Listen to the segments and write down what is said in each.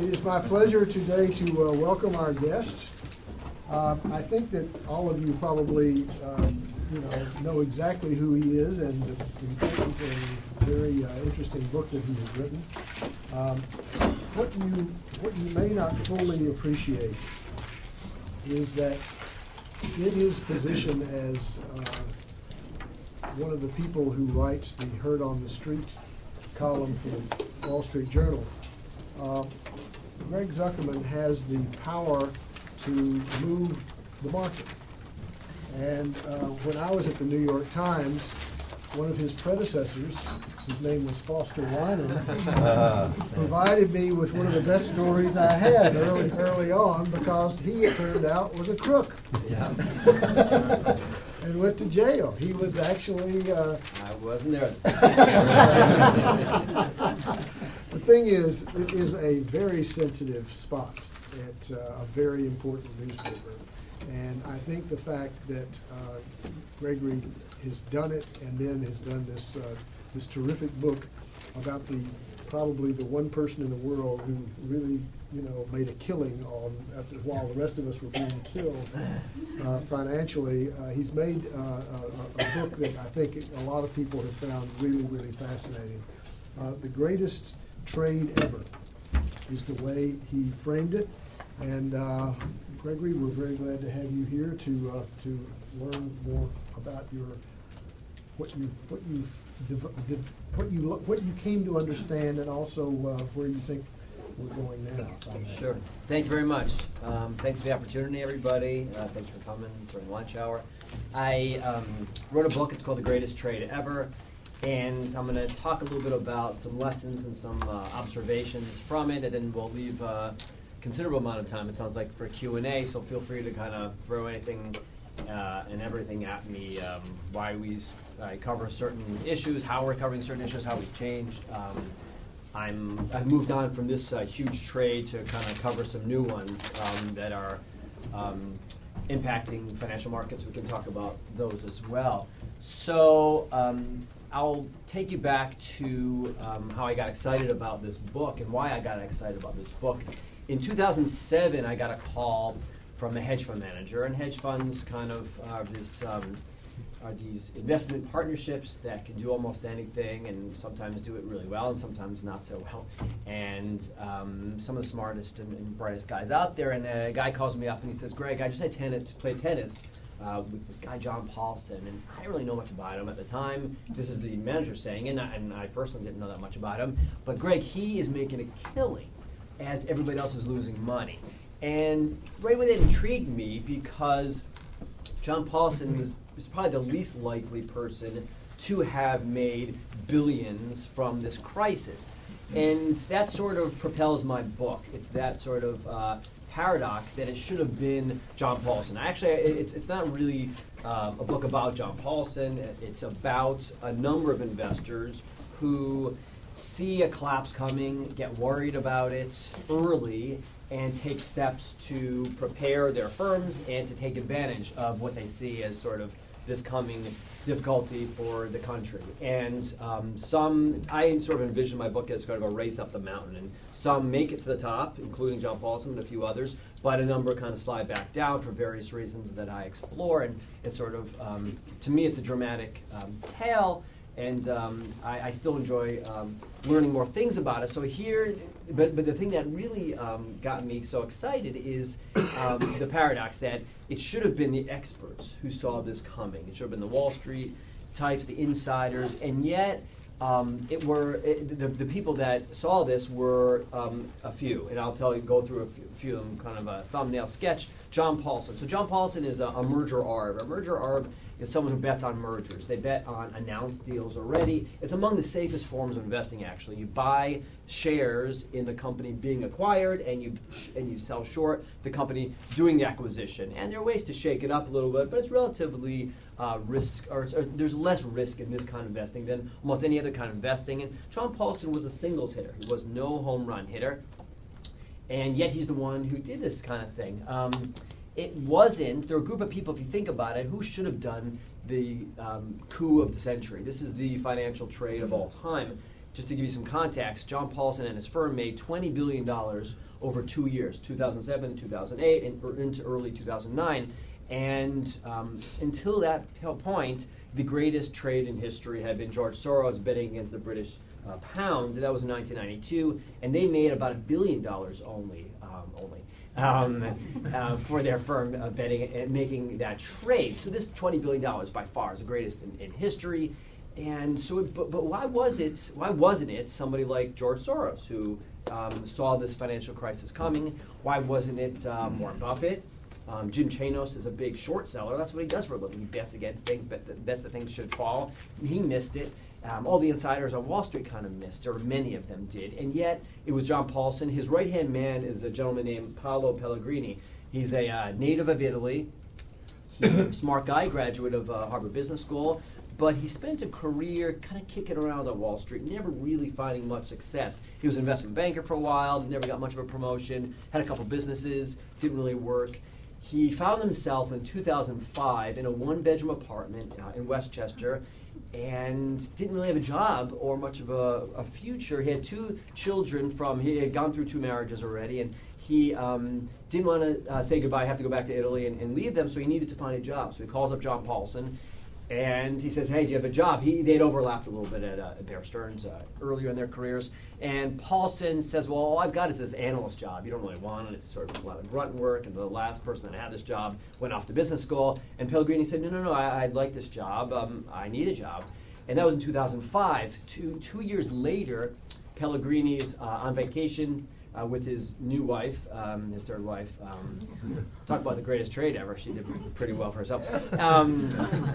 It is my pleasure today to uh, welcome our guest. Um, I think that all of you probably, um, you know, know exactly who he is and the important very uh, interesting book that he has written. Um, what you what you may not fully appreciate is that in his position as uh, one of the people who writes the Heard on the Street column for the Wall Street Journal, uh, Greg Zuckerman has the power to move the market. And uh, when I was at the New York Times, one of his predecessors, whose name was Foster Winans, provided me with one of the best stories I had early, early on because he, it turned out, was a crook. Yeah. and went to jail. He was actually. Uh, I wasn't there. thing is, it is a very sensitive spot at uh, a very important newspaper. And I think the fact that uh, Gregory has done it and then has done this, uh, this terrific book about the probably the one person in the world who really, you know, made a killing on after, while the rest of us were being killed uh, financially. Uh, he's made uh, a, a, book that I think a lot of people have found really, really fascinating. Uh, the greatest trade ever is the way he framed it. And uh, Gregory, we're very glad to have you here to uh, to learn more about your what you what you what you what you came to understand, and also uh, where you think we're going now. Sure. Thank you very much. Um, thanks for the opportunity, everybody. Uh, thanks for coming during lunch hour. I um, wrote a book. It's called The Greatest Trade Ever. And I'm going to talk a little bit about some lessons and some uh, observations from it, and then we'll leave uh, considerable amount of time, it sounds like, for Q&A, so feel free to kind of throw anything uh, and everything at me, um, why we uh, cover certain issues, how we're covering certain issues, how we've changed. Um, I'm, I've moved on from this uh, huge trade to kind of cover some new ones um, that are um, impacting financial markets. We can talk about those as well. So um, I'll take you back to um, how I got excited about this book and why I got excited about this book. In 2007, I got a call from a hedge fund manager, and hedge funds kind of are this um, are these investment partnerships that can do almost anything, and sometimes do it really well, and sometimes not so well. And um, some of the smartest and, and, brightest guys out there. And a guy calls me up and he says, "Greg, I just had tennis to play tennis." Uh, with this guy John Paulson, and I didn't really know much about him at the time. This is the manager saying, and I, and I personally didn't know that much about him. But Greg, he is making a killing as everybody else is losing money. And right away that intrigued me because John Paulson was, was probably the least likely person to have made billions from this crisis. And that sort of propels my book. It's that sort of uh, paradox that it should have been John Paulson. Actually, it's, it's not really uh, a book about John Paulson. It's about a number of investors who see a collapse coming, get worried about it early, and take steps to prepare their firms and to take advantage of what they see as sort of this coming difficulty for the country. And um, some, I sort of envision my book as kind of a race up the mountain, and some make it to the top, including John Paulson and a few others, but a number kind of slide back down for various reasons that I explore. And it's sort of, um, to me, it's a dramatic um, tale and um, I, I, still enjoy um, learning more things about it. So here, but, but the thing that really um, got me so excited is um, the paradox that it should have been the experts who saw this coming. It should have been the Wall Street types, the insiders, and yet um, it were it, the, the people that saw this were um, a few, and I'll tell you, go through a few, a few of them, kind of a thumbnail sketch. John Paulson. So John Paulson is a, a merger arb. A merger arb is someone who bets on mergers. They bet on announced deals already. It's among the safest forms of investing. Actually, you buy shares in the company being acquired, and you and you sell short the company doing the acquisition. And there are ways to shake it up a little bit, but it's relatively uh, risk, or, or, there's less risk in this kind of investing than almost any other kind of investing. And John Paulson was a singles hitter. He was no home run hitter, and yet he's the one who did this kind of thing. Um, it wasn't, there are a group of people, if you think about it, who should have done the um, coup of the century. This is the financial trade of all time. Just to give you some context, John Paulson and his firm made $20 billion over two years, 2007 to 2008, and into early 2009. And um, until that point, the greatest trade in history had been George Soros betting against the British uh, pound. That was in 1992, and they made about a billion dollars only, um, uh, for their firm uh, betting and making that trade. So this 20 billion dollars by far is the greatest in, in history. And so, it, but, but why was it? Why wasn't it somebody like George Soros who um, saw this financial crisis coming? Why wasn't it um, Warren Buffett? Um, Jim Chanos is a big short seller. That's what he does for a living. He bets against things, bet bets that things should fall. He missed it. Um, all the insiders on Wall Street kind of missed, or many of them did. And yet, it was John Paulson. His right hand man is a gentleman named Paolo Pellegrini. He's a uh, native of Italy. He's a smart guy, graduate of uh, Harvard Business School, but he spent a career kind of kicking around on Wall Street, never really finding much success. He was an investment banker for a while, never got much of a promotion, had a couple businesses, didn't really work. He found himself in 2005 in a one bedroom apartment uh, in Westchester and didn't really have a job or much of a, a, future. He had two children from, he had gone through two marriages already, and he um, didn't want to uh, say goodbye, have to go back to Italy and, and, leave them, so he needed to find a job. So he calls up John Paulson and he says, "Hey, do you have a job?" He they'd overlapped a little bit at, uh, Bear Stearns uh, earlier in their careers, and Paulson says, "Well, all I've got is this analyst job. You don't really want it. It's sort of a lot of grunt work." And the last person that had this job went off to business school. And Pellegrini said, "No, no, no. I, would like this job. Um, I need a job." And that was in 2005. Two two years later, Pellegrini's uh, on vacation uh, with his new wife, um, his third wife. Um, talk about the greatest trade ever. She did pretty well for herself. Um,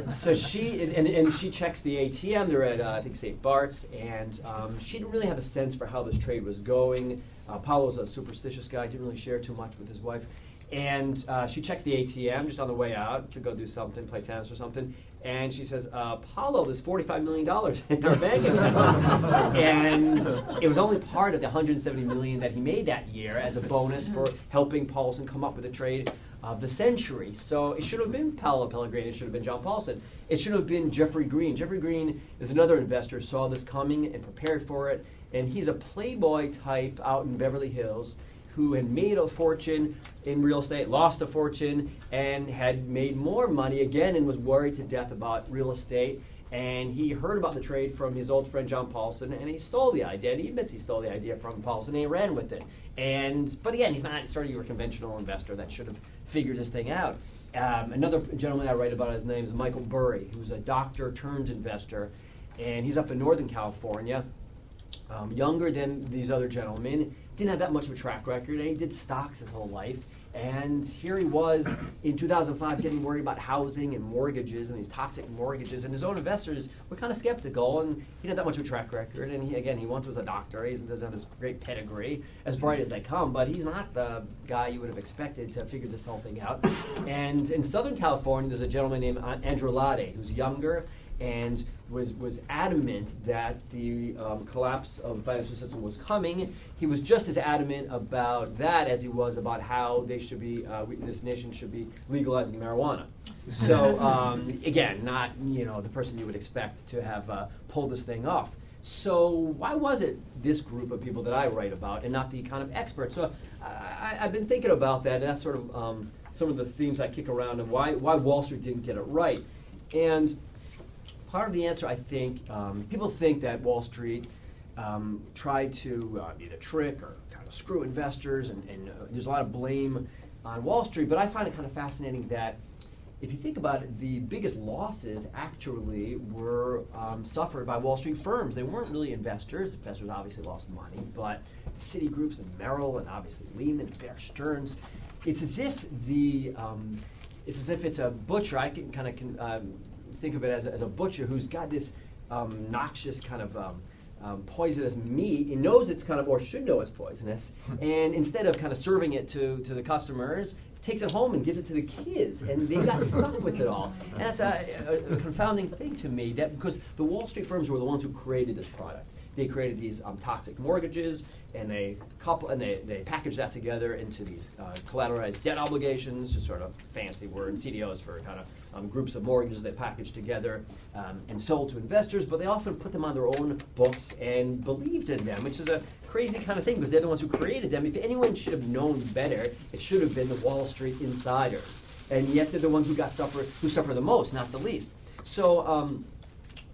so she and, and she checks the ATM. They're at uh, I think St. Bart's, and um, she didn't really have a sense for how this trade was going. Uh, Paolo's a superstitious guy. Didn't really share too much with his wife. And uh, she checks the ATM just on the way out to go do something, play tennis or something and she says, uh, Paolo, there's $45 million in our bank account. and it was only part of the 170 million that he made that year as a bonus for helping Paulson come up with a trade of the century. So it should have been Paolo Pellegrini, it should have been John Paulson. It should have been Jeffrey Greene. Jeffrey Greene is another investor, saw this coming and prepared for it. And he's a playboy type out in Beverly Hills who had made a fortune in real estate, lost a fortune, and had made more money again and was worried to death about real estate. And he heard about the trade from his old friend John Paulson, and he stole the idea. And he admits he stole the idea from Paulson, and he ran with it. And but again, he's not sort of your conventional investor that should have figured this thing out. Um, another gentleman I write about, his name is Michael Burry, who's a doctor turned investor, and he's up in Northern California, um, younger than these other gentlemen didn't have that much of a track record, and he did stocks his whole life. And here he was in 2005 getting worried about housing and mortgages and these toxic mortgages. And his own investors were kind of skeptical, and he didn't have that much of a track record. And he, again, he once was a doctor. He doesn't have this great pedigree, as bright as they come, but he's not the guy you would have expected to figure this whole thing out. And in Southern California, there's a gentleman named Andrew Lahde who's younger and was, was adamant that the um, collapse of the financial system was coming. He was just as adamant about that as he was about how they should be, uh, we, this nation should be legalizing marijuana. So um, again, not you know the person you would expect to have uh, pulled this thing off. So why was it this group of people that I write about and not the kind of experts? So I, have been thinking about that. And that's sort of um, some of the themes I kick around and why why Wall Street didn't get it right. And part of the answer, I think, um, people think that Wall Street um, tried to uh, either trick or kind of screw investors, and, and uh, there's a lot of blame on Wall Street. But I find it kind of fascinating that if you think about it, the biggest losses actually were um, suffered by Wall Street firms. They weren't really investors. Investors obviously lost money, but the Citigroups and Merrill and obviously Lehman and Bear Stearns. It's as if the um, it's as if it's a butcher. I can kind of um, think of it as a, as a butcher who's got this um, noxious kind of um, um, poisonous meat. He knows it's kind of, or should know it's poisonous, and instead of kind of serving it to, to the customers, takes it home and gives it to the kids, and they got stuck with it all. And that's a, a, a, confounding thing to me, that because the Wall Street firms were the ones who created this product. They created these um, toxic mortgages, and they couple and they, they packaged that together into these uh, collateralized debt obligations, just sort of fancy word, CDOs for kind of um, groups of mortgages they packaged together um, and sold to investors, but they often put them on their own books and believed in them, which is a crazy kind of thing because they're the ones who created them. If anyone should have known better, it should have been the Wall Street insiders. And yet they're the ones who got suffer who suffer the most, not the least. So um,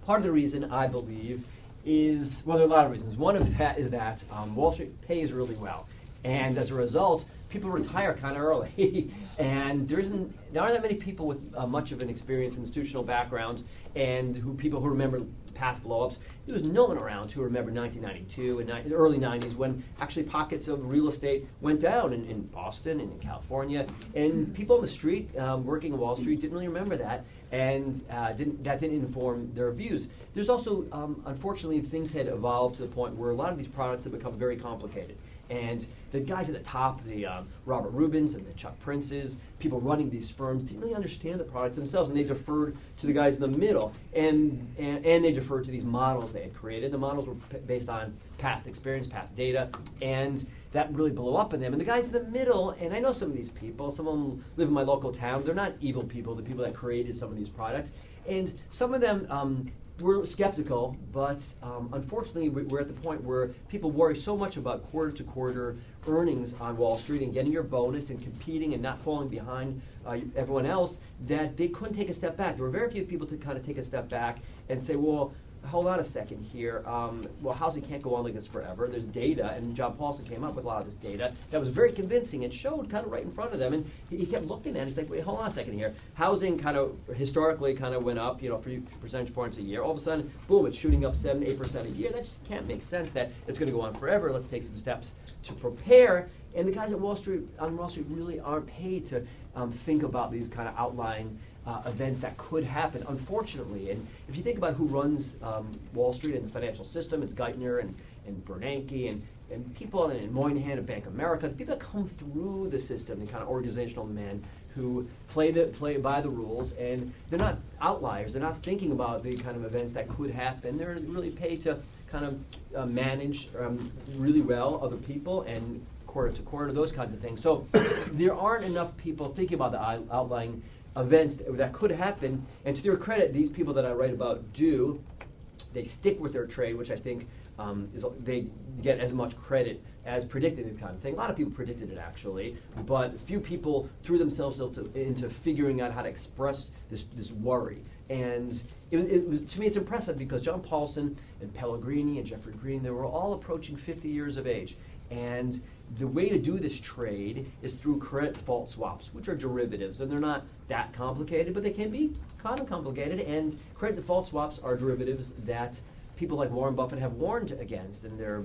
part of the reason I believe is well, there are a lot of reasons. One of that is that um, Wall Street pays really well, and as a result, people retire kind of early, and there isn't there aren't that many people with uh, much of an experience, institutional background, and who people who remember past blowups. There was no one around who remembered 1992 and ni- the early 90s when actually pockets of real estate went down in, in Boston and in California, and people on the street um, working on Wall Street didn't really remember that, and uh, didn't, that didn't inform their views. There's also, um, unfortunately, things had evolved to the point where a lot of these products have become very complicated. And the guys at the top, the um, Robert Rubins and the Chuck Princes, people running these firms, didn't really understand the products themselves, and they deferred to the guys in the middle, and, and, and they deferred to these models they had created. The models were p- based on past experience, past data, and that really blew up in them. And the guys in the middle, and I know some of these people, some of them live in my local town, they're not evil people, the people that created some of these products, and some of them um, we're skeptical, but um, unfortunately, we- we're at the point where people worry so much about quarter to quarter earnings on Wall Street and getting your bonus and competing and not falling behind uh, everyone else that they couldn't take a step back. There were very few people to kind of take a step back and say, well, hold on a second here. Um, well, housing can't go on like this forever. There's data, and John Paulson came up with a lot of this data that was very convincing and showed kind of right in front of them. And he, he kept looking at it. He's like, wait, hold on a second here. Housing kind of historically kind of went up, you know, a few percentage points a year. All of a sudden, boom, it's shooting up seven, eight percent a year. That just can't make sense. That it's going to go on forever. Let's take some steps to prepare. And the guys at Wall Street on Wall Street really aren't paid to um, think about these kind of outlying uh, events that could happen, unfortunately. And if you think about who runs um, Wall Street and the financial system, it's Geithner and, and Bernanke and, and people in Moynihan at Bank of America, the people that come through the system, the kind of organizational men who play the play by the rules, and they're not outliers. They're not thinking about the kind of events that could happen. They're really paid to kind of uh, manage um, really well other people and quarter to quarter, those kinds of things. So there aren't enough people thinking about the out- outlying events that, could happen. And to their credit, these people that I write about do. They stick with their trade, which I think um, is they get as much credit as predicting the kind of thing. A lot of people predicted it actually, but few people threw themselves into, into figuring out how to express this, this worry. And it, it was to me, it's impressive because John Paulson and Pellegrini and Jeffrey Greene, they were all approaching 50 years of age, and the way to do this trade is through credit default swaps, which are derivatives, and they're not that complicated, but they can be kind of complicated. And credit default swaps are derivatives that people like Warren Buffett have warned against, and they're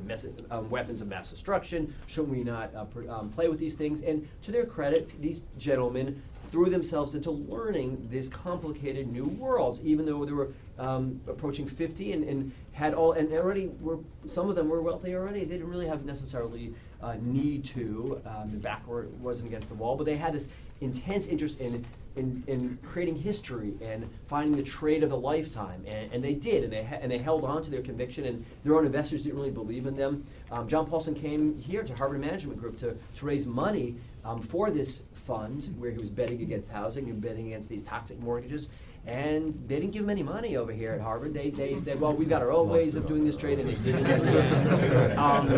um, weapons of mass destruction. Should we not uh, um, play with these things? And to their credit, these gentlemen threw themselves into learning this complicated new world, even though they were um, approaching 50 and, and had all, and already were, some of them were wealthy already. They didn't really have necessarily uh, need to. Um, their wasn't against the wall, but they had this intense interest in, in, in creating history and finding the trade of a lifetime. And, and they did, and they, ha- and they held on to their conviction, and their own investors didn't really believe in them. Um, John Paulson came here to Harvard Management Group to, to raise money um, for this fund where he was betting against housing and betting against these toxic mortgages. And they didn't give him any money over here at Harvard. They, they said, well, we've got our own ways of doing this trade, and they didn't in the end. Um,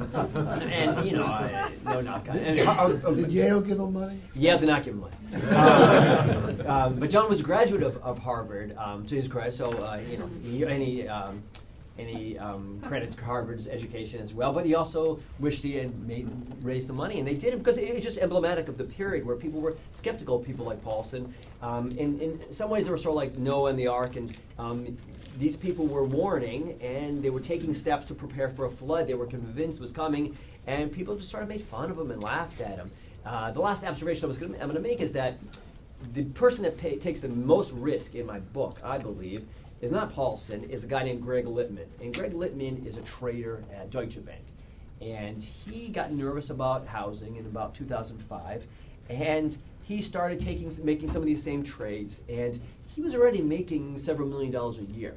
and, you know, I, no knock on. And, uh, uh, Did Yale give him money? Yale did not give him money. Um, um, but John was a graduate of, of Harvard, um, to his credit, so, uh, you know, he, any, um, any um, credits Harvard's education as well. But he also wished he had made raised some money, and they did it because it, it's just emblematic of the period where people were skeptical of people like Paulson. Um, in, in some ways, they were sort of like Noah and the Ark, and um, these people were warning, and they were taking steps to prepare for a flood. They were convinced was coming, and people just sort of made fun of them and laughed at him. Uh, the last observation I was going to make is that the person that pay, takes the most risk in my book, I believe, is not Paulson, is a guy named Greg Lippmann. And Greg Lippmann is a trader at Deutsche Bank. And he got nervous about housing in about 2005. And he started taking, making some of these same trades. And he was already making several million dollars a year.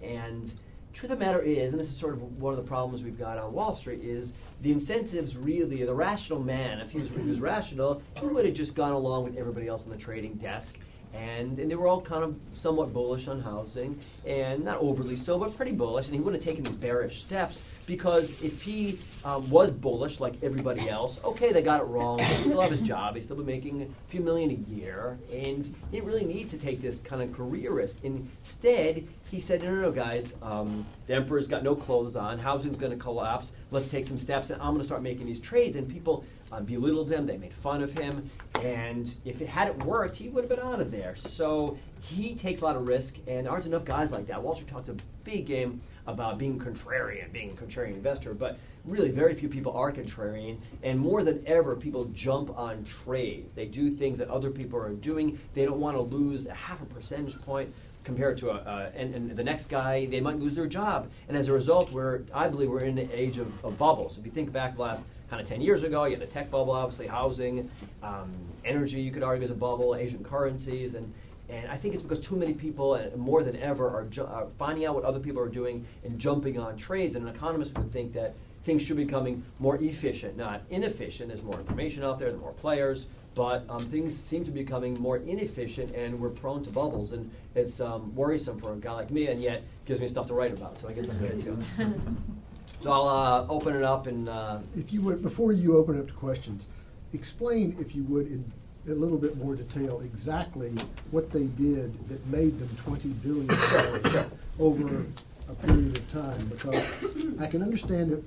And truth of the matter is, and this is sort of one of the problems we've got on Wall Street, is the incentives really, the rational man, if he was, if he was rational, he would have just gone along with everybody else on the trading desk and, and they were all kind of somewhat bullish on housing, and not overly so, but pretty bullish. And he wouldn't have taken these bearish steps because if he um, was bullish like everybody else, okay, they got it wrong. He still have his job. He's still be making a few million a year, and he didn't really need to take this kind of career risk. Instead, he said, "No, no, no, guys. Um, the emperor's got no clothes on. Housing's going to collapse. Let's take some steps, and I'm going to start making these trades." And people um, belittled him. They made fun of him, and if it hadn't worked, he would have been out of there. So he takes a lot of risk, and there aren't enough guys like that. Wall Street talks a big game about being contrarian, being a contrarian investor, but really very few people are contrarian, and more than ever, people jump on trades. They do things that other people are doing. They don't want to lose a half a percentage point compared to a, uh, and, and, the next guy, they might lose their job. And as a result, we're, I believe we're in the age of, of bubbles. If you think back the last kind of 10 years ago, you had the tech bubble, obviously, housing, um, energy, you could argue is a bubble, Asian currencies, and, and I think it's because too many people, and more than ever, are, ju- are finding out what other people are doing and jumping on trades. And an economist would think that things should be becoming more efficient, not inefficient. There's more information out there, more players, but um, things seem to be becoming more inefficient and we're prone to bubbles and it's um, worrisome for a guy like me and yet gives me stuff to write about so i guess that's it too so i'll uh, open it up and uh, if you would before you open up to questions explain if you would in a little bit more detail exactly what they did that made them 20 billion dollars over a period of time because i can understand it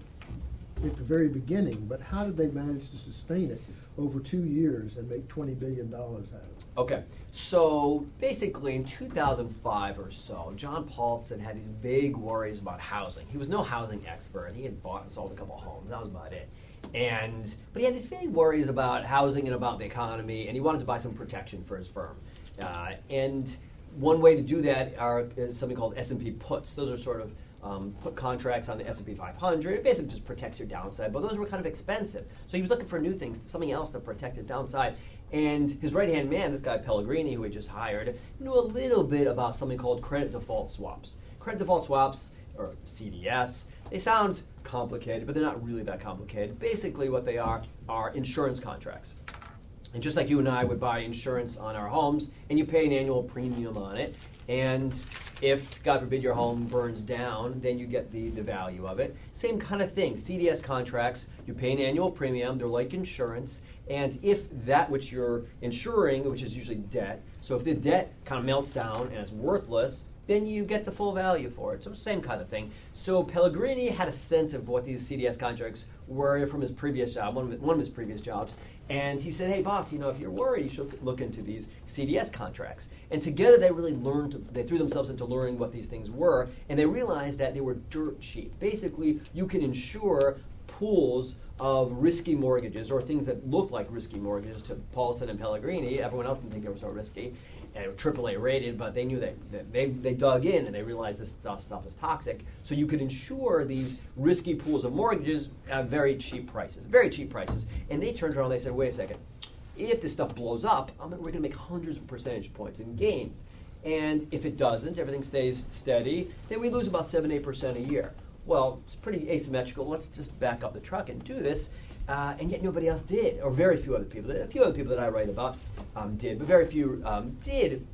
at the very beginning but how did they manage to sustain it over two years and make $20 billion out of it. Okay, so basically in 2005 or so, John Paulson had these vague worries about housing. He was no housing expert. He had bought and sold a couple homes. That was about it. And but he had these vague worries about housing and about the economy, and he wanted to buy some protection for his firm. Uh, and one way to do that are is something called S&P puts. Those are sort of um, put contracts on the S&P 500. It basically just protects your downside, but those were kind of expensive. So he was looking for new things, something else to protect his downside. And his right hand man, this guy Pellegrini, who he just hired, knew a little bit about something called credit default swaps. Credit default swaps, or CDS, they sound complicated, but they're not really that complicated. Basically, what they are are insurance contracts. And just like you and I would buy insurance on our homes, and you pay an annual premium on it, and if, God forbid, your home burns down, then you get the, the value of it. Same kind of thing. CDS contracts, you pay an annual premium, they're like insurance, and if that which you're insuring, which is usually debt, so if the debt kind of melts down and it's worthless, then you get the full value for it. So same kind of thing. So Pellegrini had a sense of what these CDS contracts were from his previous job, one of one of his previous jobs, and he said, "Hey, boss, you know, if you're worried, you should look into these CDS contracts." And together, they really learned. To, they threw themselves into learning what these things were, and they realized that they were dirt cheap. Basically, you can insure pools of risky mortgages or things that look like risky mortgages to Paulson and Pellegrini. Everyone else didn't think they were so risky and AAA rated, but they knew that, they, they dug in and they realized this stuff, stuff is toxic. So you could insure these risky pools of mortgages at very cheap prices, very cheap prices. And they turned around and they said, wait a second, if this stuff blows up, we're going to make hundreds of percentage points in gains. And if it doesn't, everything stays steady, then we lose about 7 8% a year. Well, it's pretty asymmetrical. Let's just back up the truck and do this. Uh, and yet nobody else did, or very few other people. A few other people that I write about um, did, but very few um, did,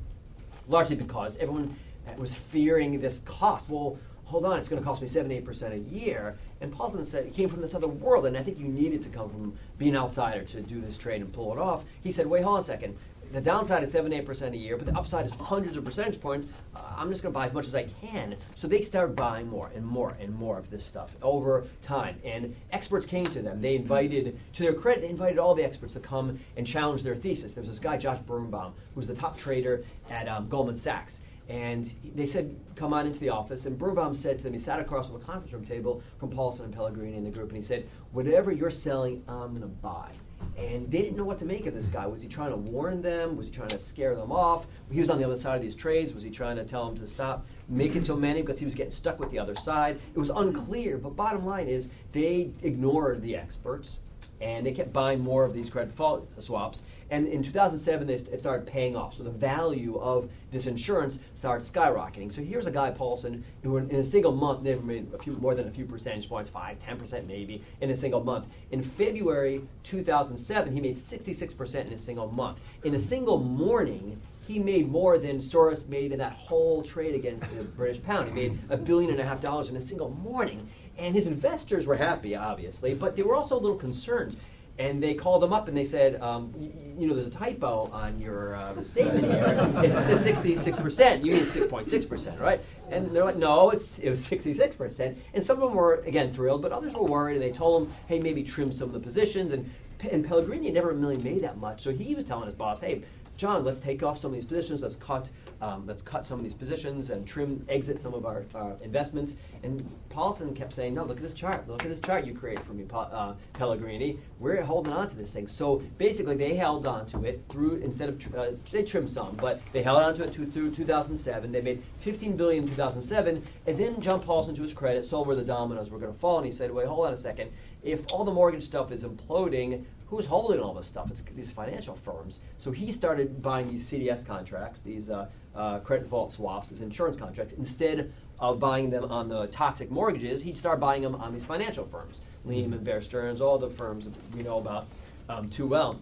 largely because everyone was fearing this cost. Well, hold on, it's going to cost me 7 8% a year. And Paulson said he came from this other world, and I think you needed to come from being an outsider to do this trade and pull it off. He said, wait, hold on a second the downside is 7 8% a year, but the upside is hundreds of percentage points. Uh, I'm just going to buy as much as I can. So they started buying more and more and more of this stuff over time. And experts came to them. They invited, to their credit, they invited all the experts to come and challenge their thesis. There was this guy, Josh Birnbaum, who's the top trader at um, Goldman Sachs. And they said, come on into the office. And Birnbaum said to them, he sat across from a conference room table from Paulson and Pellegrini in the group, and he said, whatever you're selling, I'm going to buy and they didn't know what to make of this guy. Was he trying to warn them? Was he trying to scare them off? He was on the other side of these trades. Was he trying to tell them to stop making so many because he was getting stuck with the other side? It was unclear, but bottom line is they ignored the experts and they kept buying more of these credit default swaps. And in 2007, they, it started paying off. So the value of this insurance started skyrocketing. So here's a guy, Paulson, who in, in a single month never made a few more than a few percentage points, 5, 10% maybe, in a single month. In February 2007, he made 66% in a single month. In a single morning, he made more than Soros made in that whole trade against the British pound. He made a billion and a half dollars in a single morning. And his investors were happy, obviously, but they were also a little concerned. And they called him up and they said, um, y- you know, there's a typo on your uh, statement here. It says 66%. You mean 6.6%, right? And they're like, no, it's, it was 66%. And some of them were, again, thrilled, but others were worried. And they told him, hey, maybe trim some of the positions. And, and Pellegrini never really made that much. So he was telling his boss, hey, John, let's take off some of these positions. Let's cut, um, let's cut some of these positions and trim, exit some of our uh, investments. And Paulson kept saying, no, look at this chart. Look at this chart you created for me, uh, Pellegrini. We're holding on to this thing. So basically, they held on to it through instead of tr- uh, they trimmed some, but they held on to it to, through 2007. They made 15 billion in 2007, and then John Paulson, to his credit, saw where the dominoes were going to fall, and he said, wait, hold on a second. If all the mortgage stuff is imploding, who's holding all this stuff? It's these financial firms. So he started buying these CDS contracts, these uh, uh, credit default swaps, these insurance contracts. Instead of buying them on the toxic mortgages, he'd start buying them on these financial firms, Lehman, Bear Stearns, all the firms that we know about um, too well.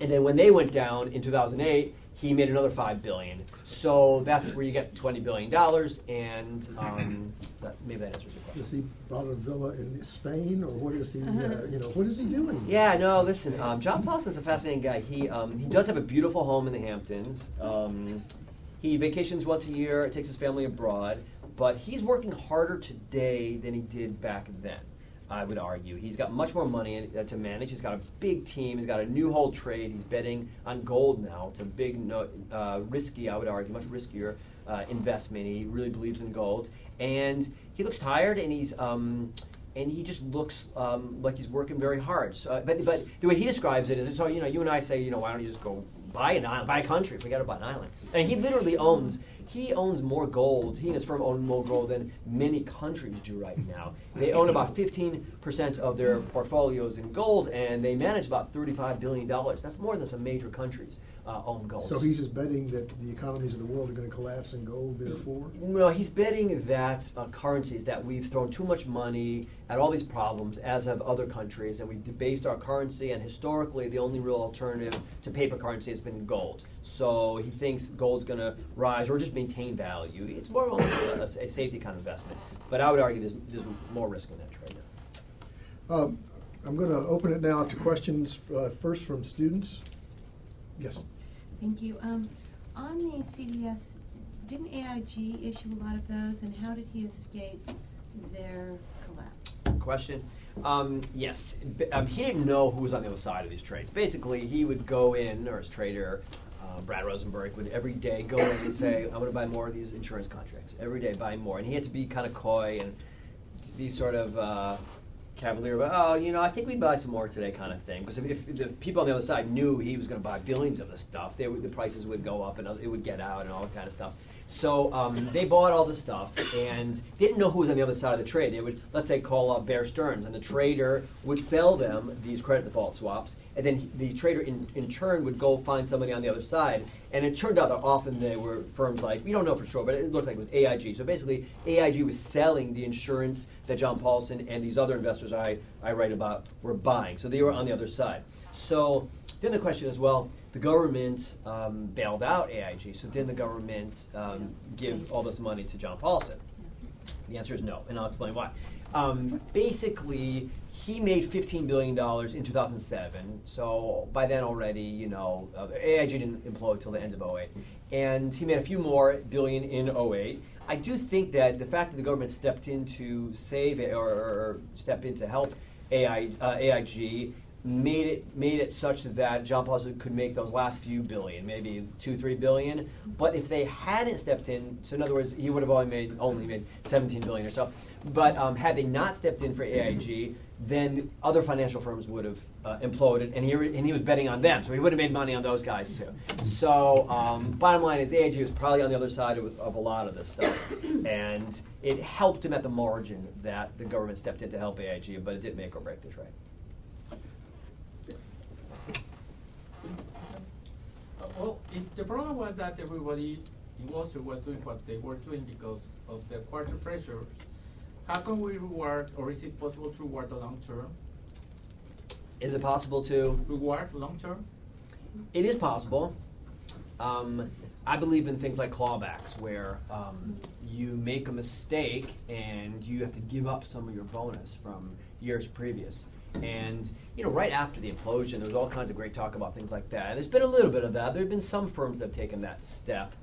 And then when they went down in 2008, he made another five billion. So that's where you get 20 billion dollars, and um, that, maybe that answers your question. Is he bought a villa in Spain, or what is he, uh, you know, what is he doing? Yeah, no, listen, um, John Paulson's a fascinating guy. He, um, he does have a beautiful home in the Hamptons. Um, he vacations once a year, takes his family abroad, but he's working harder today than he did back then. I would argue he's got much more money uh, to manage. He's got a big team. He's got a new whole trade. He's betting on gold now. It's a big, uh, risky. I would argue, much riskier uh, investment. He really believes in gold, and he looks tired, and he's um, and he just looks um, like he's working very hard. So, uh, but but the way he describes it is, so you know, you and I say, you know, why don't you just go buy an island, buy a country, forget about an island. And he literally owns. He owns more gold. He and his firm own more gold than many countries do right now. They own about 15% of their portfolios in gold, and they manage about $35 billion. That's more than some major countries uh, own gold. So he's just betting that the economies of the world are gonna collapse in gold therefore? Well, he's betting that uh, currencies that we've thrown too much money at all these problems, as have other countries, and we've debased our currency. And historically, the only real alternative to paper currency has been gold. So he thinks gold's going to rise or just maintain value. It's more of a, a, a safety kind of investment. But I would argue there's, there's more risk in that trade now. Um, I'm gonna open it now to questions, uh, first from students. Yes. Thank you. Um, on the CDS, didn't AIG issue a lot of those, and how did he escape their collapse? Question. Um, yes, B- um, he didn't know who was on the other side of these trades. Basically, he would go in, or his trader, uh, Brad Rosenberg, would every day go in and say, "I'm going to buy more of these insurance contracts. Every day, buy more." And he had to be kind of coy and be sort of uh, cavalier about, "Oh, you know, I think we'd buy some more today," kind of thing. Because if, if the people on the other side knew he was going to buy billions of this stuff, would, the prices would go up and it would get out and all that kind of stuff. So um, they bought all the stuff and didn't know who was on the other side of the trade. They would, let's say, call up Bear Stearns, and the trader would sell them these credit default swaps, and then he- the trader in, in turn would go find somebody on the other side. And it turned out that often they were firms like we don't know for sure, but it looks like it was AIG. So basically, AIG was selling the insurance that John Paulson and these other investors I, I write about were buying. So they were on the other side. So then the question is, well, the government um, bailed out AIG, so didn't the government um, give all this money to John Paulson? The answer is no, and I'll explain why. Um, basically, he made $15 billion in 2007, so by then already, you know, uh, AIG didn't implode till the end of 08. And he made a few more billion in 08. I do think that the fact that the government stepped in to save or, or step in to help AI, uh, AIG made it made it such that John Paulson could make those last few billion, maybe two, three billion. But if they hadn't stepped in, so in other words, he would have only made only made 17 billion or so. But um, had they not stepped in for AIG, then other financial firms would have uh, imploded, and he re- and he was betting on them, so he would have made money on those guys too. So um, bottom line is AIG was probably on the other side of, of a lot of this stuff, and it helped him at the margin that the government stepped in to help AIG, but it didn't make or break the trade. Well, if the problem was that everybody in Wall Street was doing what they were doing because of the quarter pressure, how can we reward, or is it possible to reward the long term? Is it possible to? Reward long term? It is possible. Um, I believe in things like clawbacks, where um, you make a mistake and you have to give up some of your bonus from years previous. And you know, right after the implosion, there was all kinds of great talk about things like that. And there's been a little bit of that. There have been some firms that have taken that step.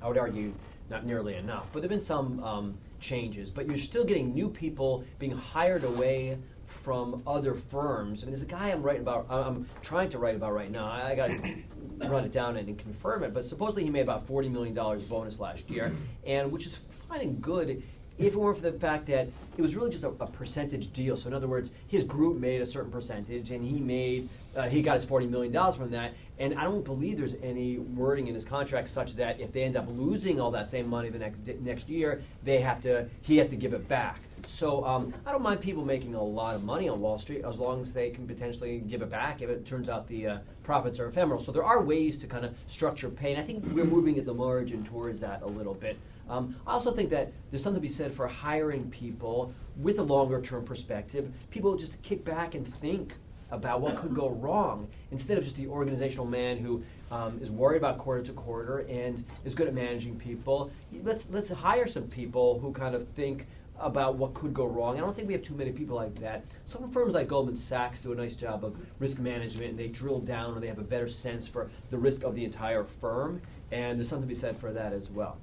I would argue not nearly enough, but there have been some um, changes. But you're still getting new people being hired away from other firms. I mean, there's a guy I'm writing about. I'm trying to write about right now. I, I got to run it down and, and confirm it. But supposedly he made about forty million dollars bonus last year, and which is fine and good. If it weren't for the fact that it was really just a, a percentage deal, so in other words, his group made a certain percentage, and he made uh, he got his forty million dollars from that. And I don't believe there's any wording in his contract such that if they end up losing all that same money the next next year, they have to he has to give it back. So um, I don't mind people making a lot of money on Wall Street as long as they can potentially give it back if it turns out the uh, profits are ephemeral. So there are ways to kind of structure pay, and I think we're moving at the margin towards that a little bit. Um, I also think that there's something to be said for hiring people with a longer term perspective, people just to kick back and think about what could go wrong instead of just the organizational man who um, is worried about quarter to quarter and is good at managing people. Let's let's hire some people who kind of think about what could go wrong. I don't think we have too many people like that. Some firms like Goldman Sachs do a nice job of risk management and they drill down and they have a better sense for the risk of the entire firm. And there's something to be said for that as well.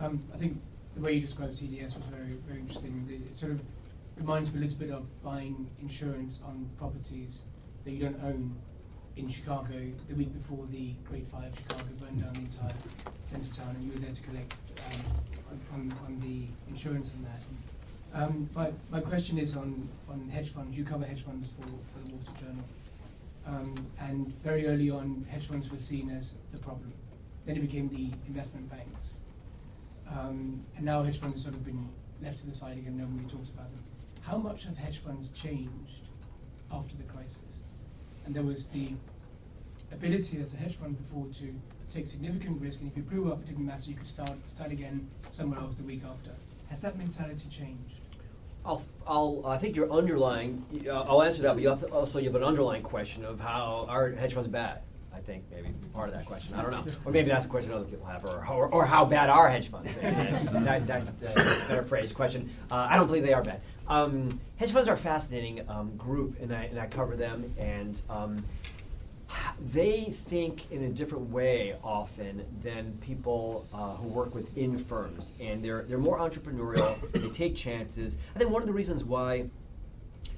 Um, I think the way you described CDS was very, very interesting. The- It sort of reminds me a little bit of buying insurance on properties that you don't own in Chicago the week before the Great Fire of Chicago burned down the entire centre town, and you were there to collect um, on, on, the insurance on that. Um, my, my question is on, on hedge funds. You cover hedge funds for, for the Street Journal. Um, and very early on, hedge funds were seen as the problem. Then it became the investment banks. Um, and now hedge funds have sort of been left to the side again, nobody talks about them. How much have hedge funds changed after the crisis? And there was the ability as a hedge fund before to take significant risk, and if you blew up, it didn't matter, you could start, start again somewhere else the week after. Has that mentality changed? I'll, I'll, I think your underlying, uh, I'll answer that, but you also you have an underlying question of how are hedge funds bad? Think maybe part of that question. I don't know, or maybe that's a question other people have, or, or, or how bad are hedge funds? that, that's the better phrased question. Uh, I don't believe they are bad. Um, hedge funds are a fascinating um, group, and I, and I cover them, and um, they think in a different way often than people uh, who work within firms, and they're they're more entrepreneurial. they take chances. I think one of the reasons why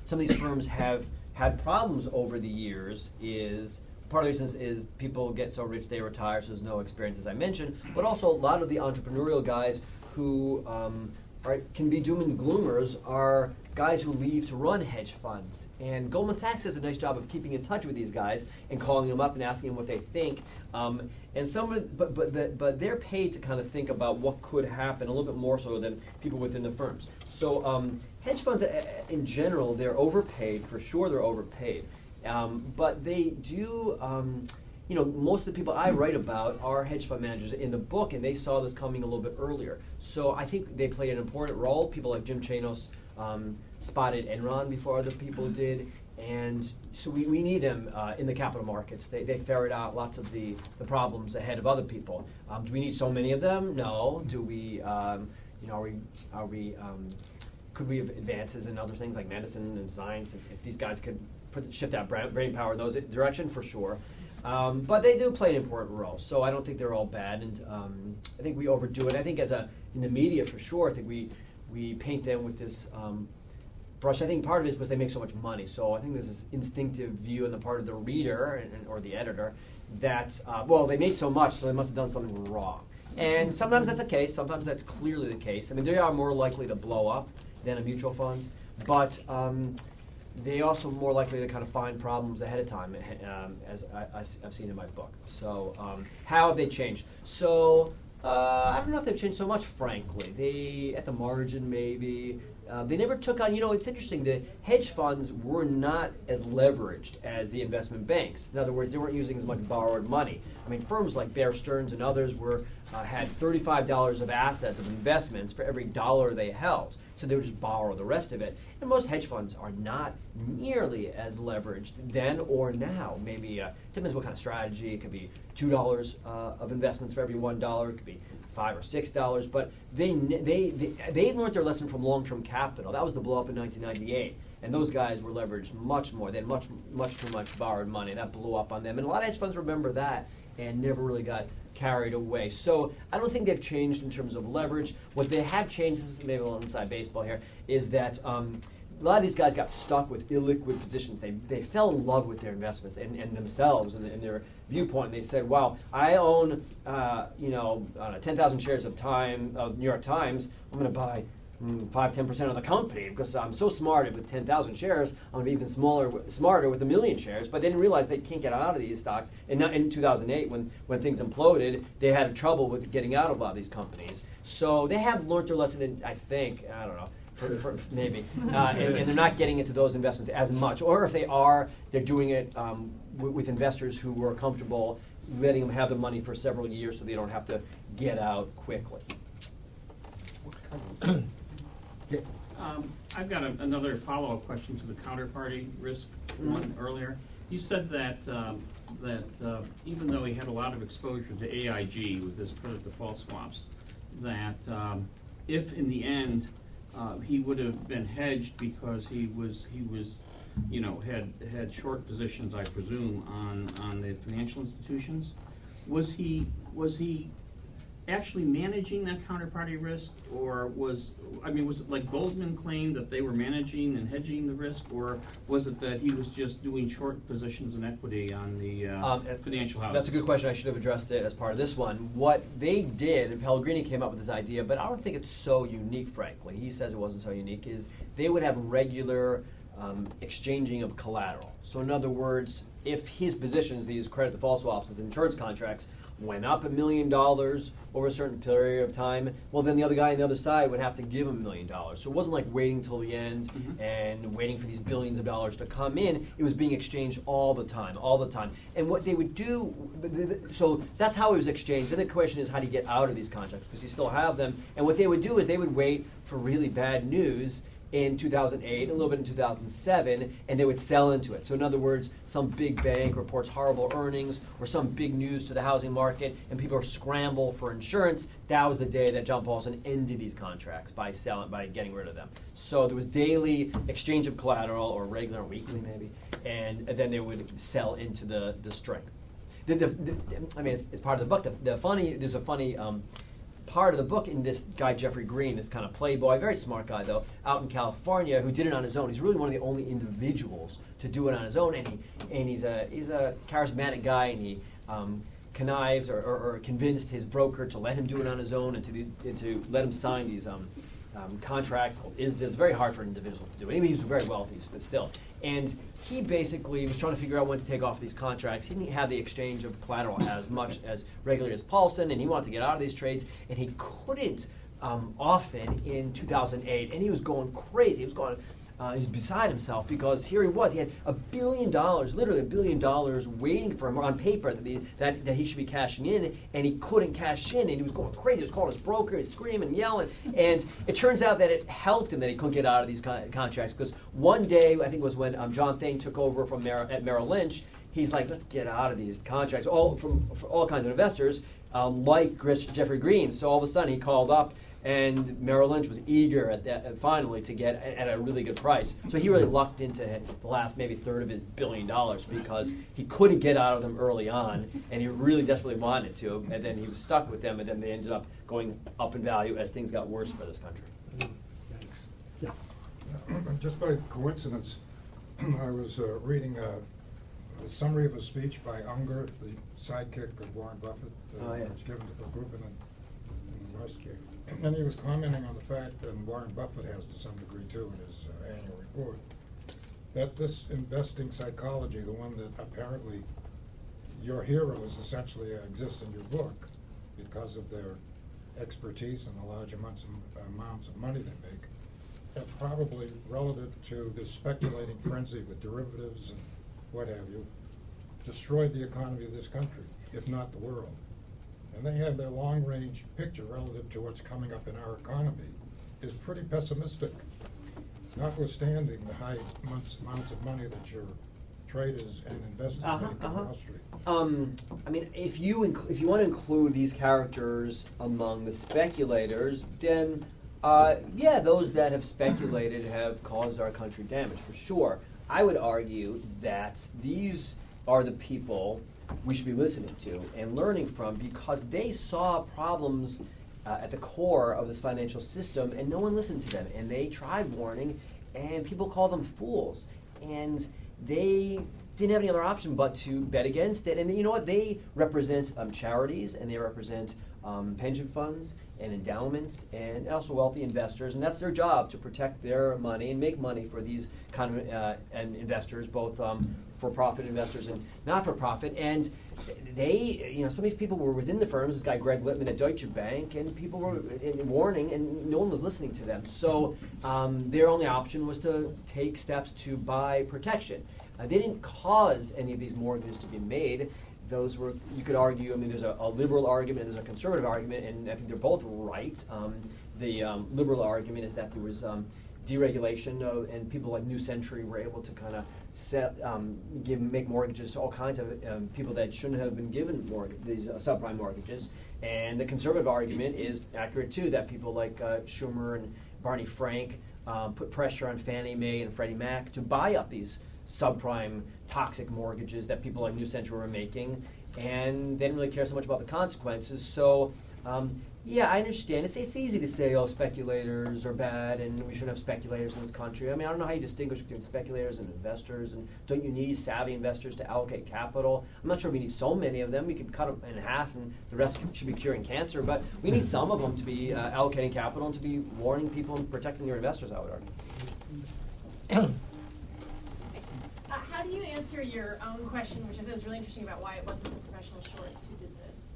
some of these firms have had problems over the years is part of the reason is people get so rich they retire, so there's no experience, as I mentioned, but also a lot of the entrepreneurial guys who um, are, can be doom and gloomers are guys who leave to run hedge funds. And Goldman Sachs does a nice job of keeping in touch with these guys and calling them up and asking them what they think. Um, and some of, but, but, but, they're paid to kind of think about what could happen a little bit more so than people within the firms. So um, hedge funds, uh, in general, they're overpaid. For sure, they're overpaid. Um, but they do, um, you know, most of the people I write about are hedge fund managers in the book, and they saw this coming a little bit earlier. So I think they played an important role. People like Jim Chanos um, spotted Enron before other people did. And so we, we need them uh, in the capital markets. They, they ferret out lots of the, the problems ahead of other people. Um, do we need so many of them? No. Do we, um, you know, are we, are we um, could we have advances in other things like medicine and science if, if these guys could shift that brain power in those direction for sure. Um, but they do play an important role, so I don't think they're all bad, and um, I think we overdo it. I think as a in the media for sure, I think we we paint them with this um, brush. I think part of it is because they make so much money. So I think there's this instinctive view on the part of the reader and, or the editor that uh, well they made so much, so they must have done something wrong. And sometimes that's the case. Sometimes that's clearly the case. I mean, they are more likely to blow up than a mutual fund, but um, they also more likely to kind of find problems ahead of time, um, as I, have seen in my book. So, um, how have they changed? So, uh, I don't know if they've changed so much, frankly. They, at the margin, maybe. Uh, they never took on, you know, it's interesting, the hedge funds were not as leveraged as the investment banks. In other words, they weren't using as much borrowed money. I mean, firms like Bear Stearns and others were, uh, had $35 of assets, of investments for every dollar they held. So they would just borrow the rest of it. And most hedge funds are not nearly as leveraged then or now. Maybe uh, depends what kind of strategy. It could be two dollars uh, of investments for every one dollar. It could be five or six dollars. But they, they they they learned their lesson from long-term capital. That was the blow up in 1998. And those guys were leveraged much more. They had much, much too much borrowed money. That blew up on them. And a lot of hedge funds remember that and never really got carried away. So I don't think they've changed in terms of leverage. What they have changed, this is maybe a little inside baseball here, is that um, a lot of these guys got stuck with illiquid positions. They, they fell in love with their investments and, and themselves and, and their viewpoint. They said, "Wow, I own uh, you know uh, 10,000 shares of Time of New York Times. I'm going to buy." Mm, Five, ten percent of the company because I'm so smart with ten thousand shares. I'm gonna be even smaller, smarter with a million shares. But they didn't realize they can't get out of these stocks. And not in 2008, when when things imploded, they had trouble with getting out of a lot of these companies. So they have learned their lesson. In, I think I don't know. For, for maybe, uh, and, and they're not getting into those investments as much. Or if they are, they're doing it um, w- with investors who are comfortable letting them have the money for several years, so they don't have to get out quickly. Um, I've got a- another follow-up question to the counterparty risk one earlier. You said that, um, that uh, even though he had a lot of exposure to AIG with his credit default swaps, that um, if in the end, uh, he would have been hedged because he was, he was, you know, had, had short positions, I presume, on, on the financial institutions, was he, was he actually managing that counterparty risk, or was, I mean, was it like Goldman claimed that they were managing and hedging the risk, or was it that he was just doing short positions in equity on the uh, Um, financial houses? That's a good question. I should have addressed it as part of this one. What they did, and Pellegrini came up with this idea, but I don't think it's so unique, frankly. He says it wasn't so unique, is they would have regular um, exchanging of collateral. So, in other words, if his positions, these credit default swaps, his insurance contracts, went up a million dollars over a certain period of time, well, then the other guy on the other side would have to give him a million dollars. So it wasn't like waiting till the end Mhm. and waiting for these billions of dollars to come in. It was being exchanged all the time, all the time. And what they would do, so that's how it was exchanged. Then the question is, how do you get out of these contracts? Because you still have them. And what they would do is they would wait for really bad news in 2008, a little bit in 2007, and they would sell into it. So, in other words, some big bank reports horrible earnings or some big news to the housing market, and people are scramble for insurance. That was the day that John Paulson ended these contracts by selling, by getting rid of them. So there was daily exchange of collateral, or regular, weekly maybe, and then they would sell into the the strength. The, the, the, I mean, it's, it's part of the book. The, funny, there's a funny. Um, part of the book in this guy Jeffrey Greene, this kind of playboy, very smart guy though, out in California, who did it on his own. He's really one of the only individuals to do it on his own, and he and he's a he's a charismatic guy, and he um, connives or, or, or convinced his broker to let him do it on his own and to, and to let him sign these um, um, contracts ISDA. It's very hard for an individual to do. I mean, he was very wealthy, but still. And he basically was trying to figure out when to take off these contracts. He didn't have the exchange of collateral as much as regularly as Paulson, and he wanted to get out of these trades, and he couldn't um, often in 2008. And he was going crazy. He was going. Uh, he was beside himself because here he was. He had a billion dollars, literally a billion dollars, waiting for him on paper that, that, that he should be cashing in, and he couldn't cash in, and he was going crazy. He was calling his broker, he's screaming, and yelling, and it turns out that it helped him that he couldn't get out of these con- contracts because one day, I think it was when um, John Thain took over from Mer- at Merrill Lynch, he's like, let's get out of these contracts, all from for all kinds of investors, um, like Gretch- Jeffrey Greene. So all of a sudden, he called up and Merrill Lynch was eager at that, finally to get at a really good price. So he really lucked into the last maybe third of his billion dollars because he couldn't get out of them early on, and he really desperately wanted to, and then he was stuck with them, and then they ended up going up in value as things got worse for this country. Thanks. Yeah. Just by coincidence, I was uh, reading a, a summary of a speech by Munger, the sidekick of Warren Buffett. uh, Oh, yeah. It was given to a group in, the- in the West. And he was commenting on the fact, and Warren Buffett has to some degree too in his uh, annual report, that this investing psychology, the one that apparently your heroes essentially exists in your book because of their expertise and the large amounts of, amounts of money they make, have probably relative to this speculating frenzy with derivatives and what have you, destroyed the economy of this country, if not the world. And they have their long-range picture relative to what's coming up in our economy is pretty pessimistic, notwithstanding the high amounts, amounts of money that your traders and investors Uh-huh, make on uh-huh. Wall Street. Um, I mean, if you inc- if you want to include these characters among the speculators, then uh, yeah, those that have speculated have caused our country damage for sure. I would argue that these are the people we should be listening to and learning from because they saw problems uh, at the core of this financial system and no one listened to them and they tried warning and people called them fools and they didn't have any other option but to bet against it. And you know what? They represent um, charities and they represent um, pension funds and endowments and also wealthy investors, and that's their job to protect their money and make money for these kind of uh, and investors, both um, for-profit investors and not-for-profit. And they, you know, some of these people were within the firms. This guy Greg Lippmann at Deutsche Bank, and people were in, warning, and no one was listening to them. So um, their only option was to take steps to buy protection. Uh, they didn't cause any of these mortgages to be made. Those were, you could argue, I mean, there's a, a liberal argument there's a conservative argument, and I think they're both right. Um, the um, liberal argument is that there was um, deregulation, uh, and people like New Century were able to kind of set, um, give, make mortgages to all kinds of um, people that shouldn't have been given mortgage, these uh, subprime mortgages. And the conservative argument is accurate too, that people like uh, Schumer and Barney Frank um, put pressure on Fannie Mae and Freddie Mac to buy up these subprime toxic mortgages that people like New Century were making, and they didn't really care so much about the consequences. So, um, yeah, I understand. It's, it's easy to say, oh, speculators are bad and we shouldn't have speculators in this country. I mean, I don't know how you distinguish between speculators and investors, and don't you need savvy investors to allocate capital? I'm not sure we need so many of them. We could cut them in half and the rest should be curing cancer, but we need some of them to be uh, allocating capital and to be warning people and protecting their investors, I would argue. answer your own question, which I thought was really interesting about why it wasn't the professional shorts who did this?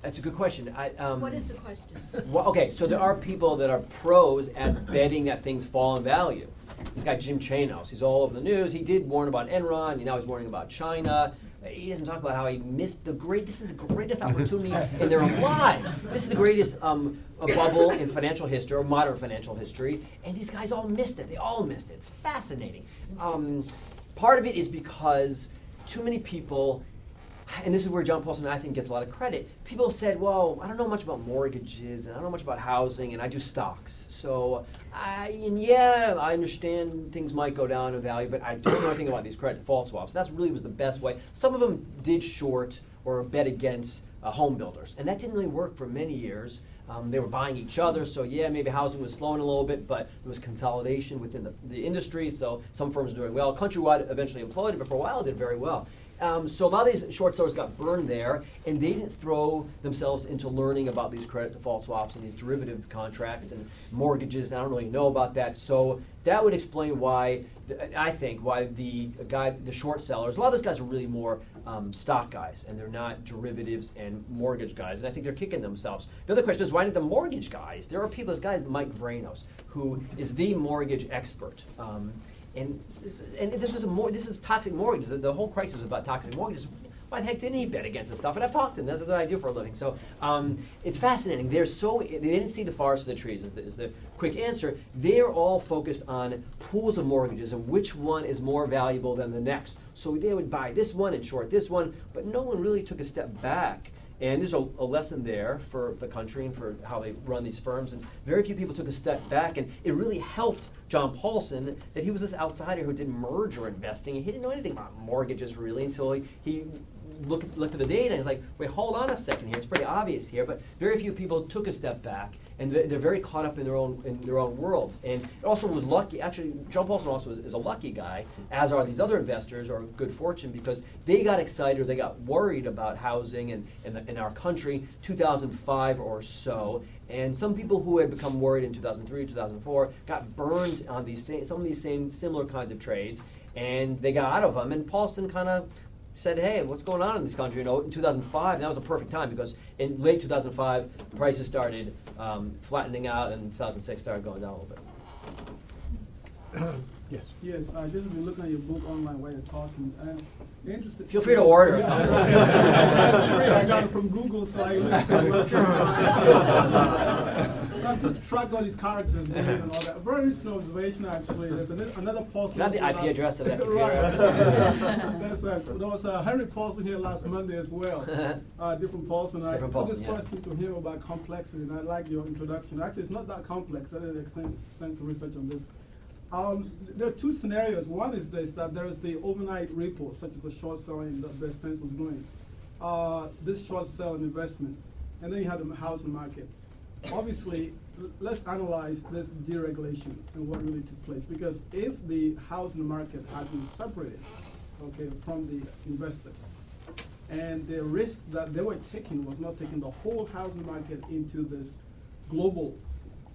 That's a good question. I, um, what is the question? Well, okay, so there are people that are pros at betting that things fall in value. This guy Jim Chanos, he's all over the news. He did warn about Enron, and now he's warning about China. He doesn't talk about how he missed the great. This is the greatest opportunity in their lives. This is the greatest um, bubble in financial history or modern financial history, and these guys all missed it. They all missed it. It's fascinating. Um, part of it is because too many people and this is where John Paulson I think gets a lot of credit. People said, "Well, I don't know much about mortgages, and I don't know much about housing, and I do stocks. So, I and yeah, I understand things might go down in value, but I don't know anything about these credit default swaps. That's really was the best way. Some of them did short or bet against uh, home builders, and that didn't really work for many years. Um, they were buying each other, so yeah, maybe housing was slowing a little bit, but there was consolidation within the, the industry, so some firms were doing well. Countrywide eventually imploded, but for a while it did very well. Um, so a lot of these short sellers got burned there, and they didn't throw themselves into learning about these credit default swaps and these derivative contracts and mortgages. And I don't really know about that. So that would explain why I think why the guy, the short sellers, a lot of those guys are really more um, stock guys, and they're not derivatives and mortgage guys. And I think they're kicking themselves. The other question is why did the mortgage guys? There are people, this guy Mike Vranos, who is the mortgage expert. Um, and, and this was a more, this is toxic mortgages. The, the whole crisis was about toxic mortgages. Why the heck didn't he bet against this stuff? And I've talked to him. That's what I do for a living. So um, it's fascinating. They're so they didn't see the forest for the trees. Is the, is the quick answer. They're all focused on pools of mortgages and which one is more valuable than the next. So they would buy this one and short this one, but no one really took a step back and there's a, a, lesson there for the country and for how they run these firms. And very few people took a step back. And it really helped John Paulson that he was this outsider who did merger investing. He didn't know anything about mortgages really until he, he looked, looked at the data and he's like, wait, hold on a second here. It's pretty obvious here. But very few people took a step back. And they're very caught up in their own in their own worlds. And it also was lucky. Actually, John Paulson also is, is a lucky guy, as are these other investors, or good fortune, because they got excited or they got worried about housing and in, in our country, 2005 or so. And some people who had become worried in 2003, 2004 got burned on these same, some of these same similar kinds of trades, and they got out of them. And Paulson kind of said, "Hey, what's going on in this country?" You know, in 2005, and that was a perfect time because in late 2005, prices started um, flattening out, and 2006 started going down a little bit. Yes. Yes, I just been looking at your book online while you're talking. And interested. Feel free to order it. That's free. I got it from Google, so I So I'm just track all these characters and all that. Very interesting observation actually. There's an, another Paulson. Can I have the IP that- address of that right. There's a, there was a Henry Paulson here last Monday as well. Uh, different Paulson. I Different put this yeah. question to him about complexity, and I like your introduction. Actually, it's not that complex. I did extend, extensive research on this. Um, there are two scenarios. One is this: that there is the overnight repo, such as the short selling that Bear Stearns was doing. Uh, this short sell investment, and then you have the housing market. Obviously, let's analyze this deregulation and what really took place. Because if the housing market had been separated, okay, from the investors, and the risk that they were taking was not taking the whole housing market into this global,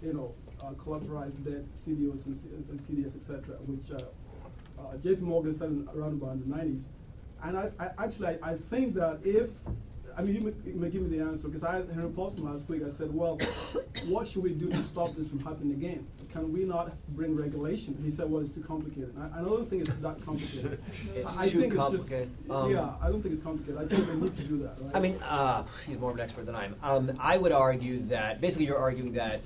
you know, collateralized debt, CDOs and, C- and CDS, et cetera, which uh, uh, JP Morgan started around about in the 90s. And I, I actually, I, I think that if, I mean, you may, you may give me the answer, because I had Henry Paulson last week, I said, well, what should we do to stop this from happening again? Can we not bring regulation? He said, well, it's too complicated. I, I don't think it's that complicated. It's I too think complicated. It's Um, just, yeah, I don't think it's complicated. I think we need to do that, right? I mean, uh, he's more of an expert than I am. Um, I would argue that basically you're arguing that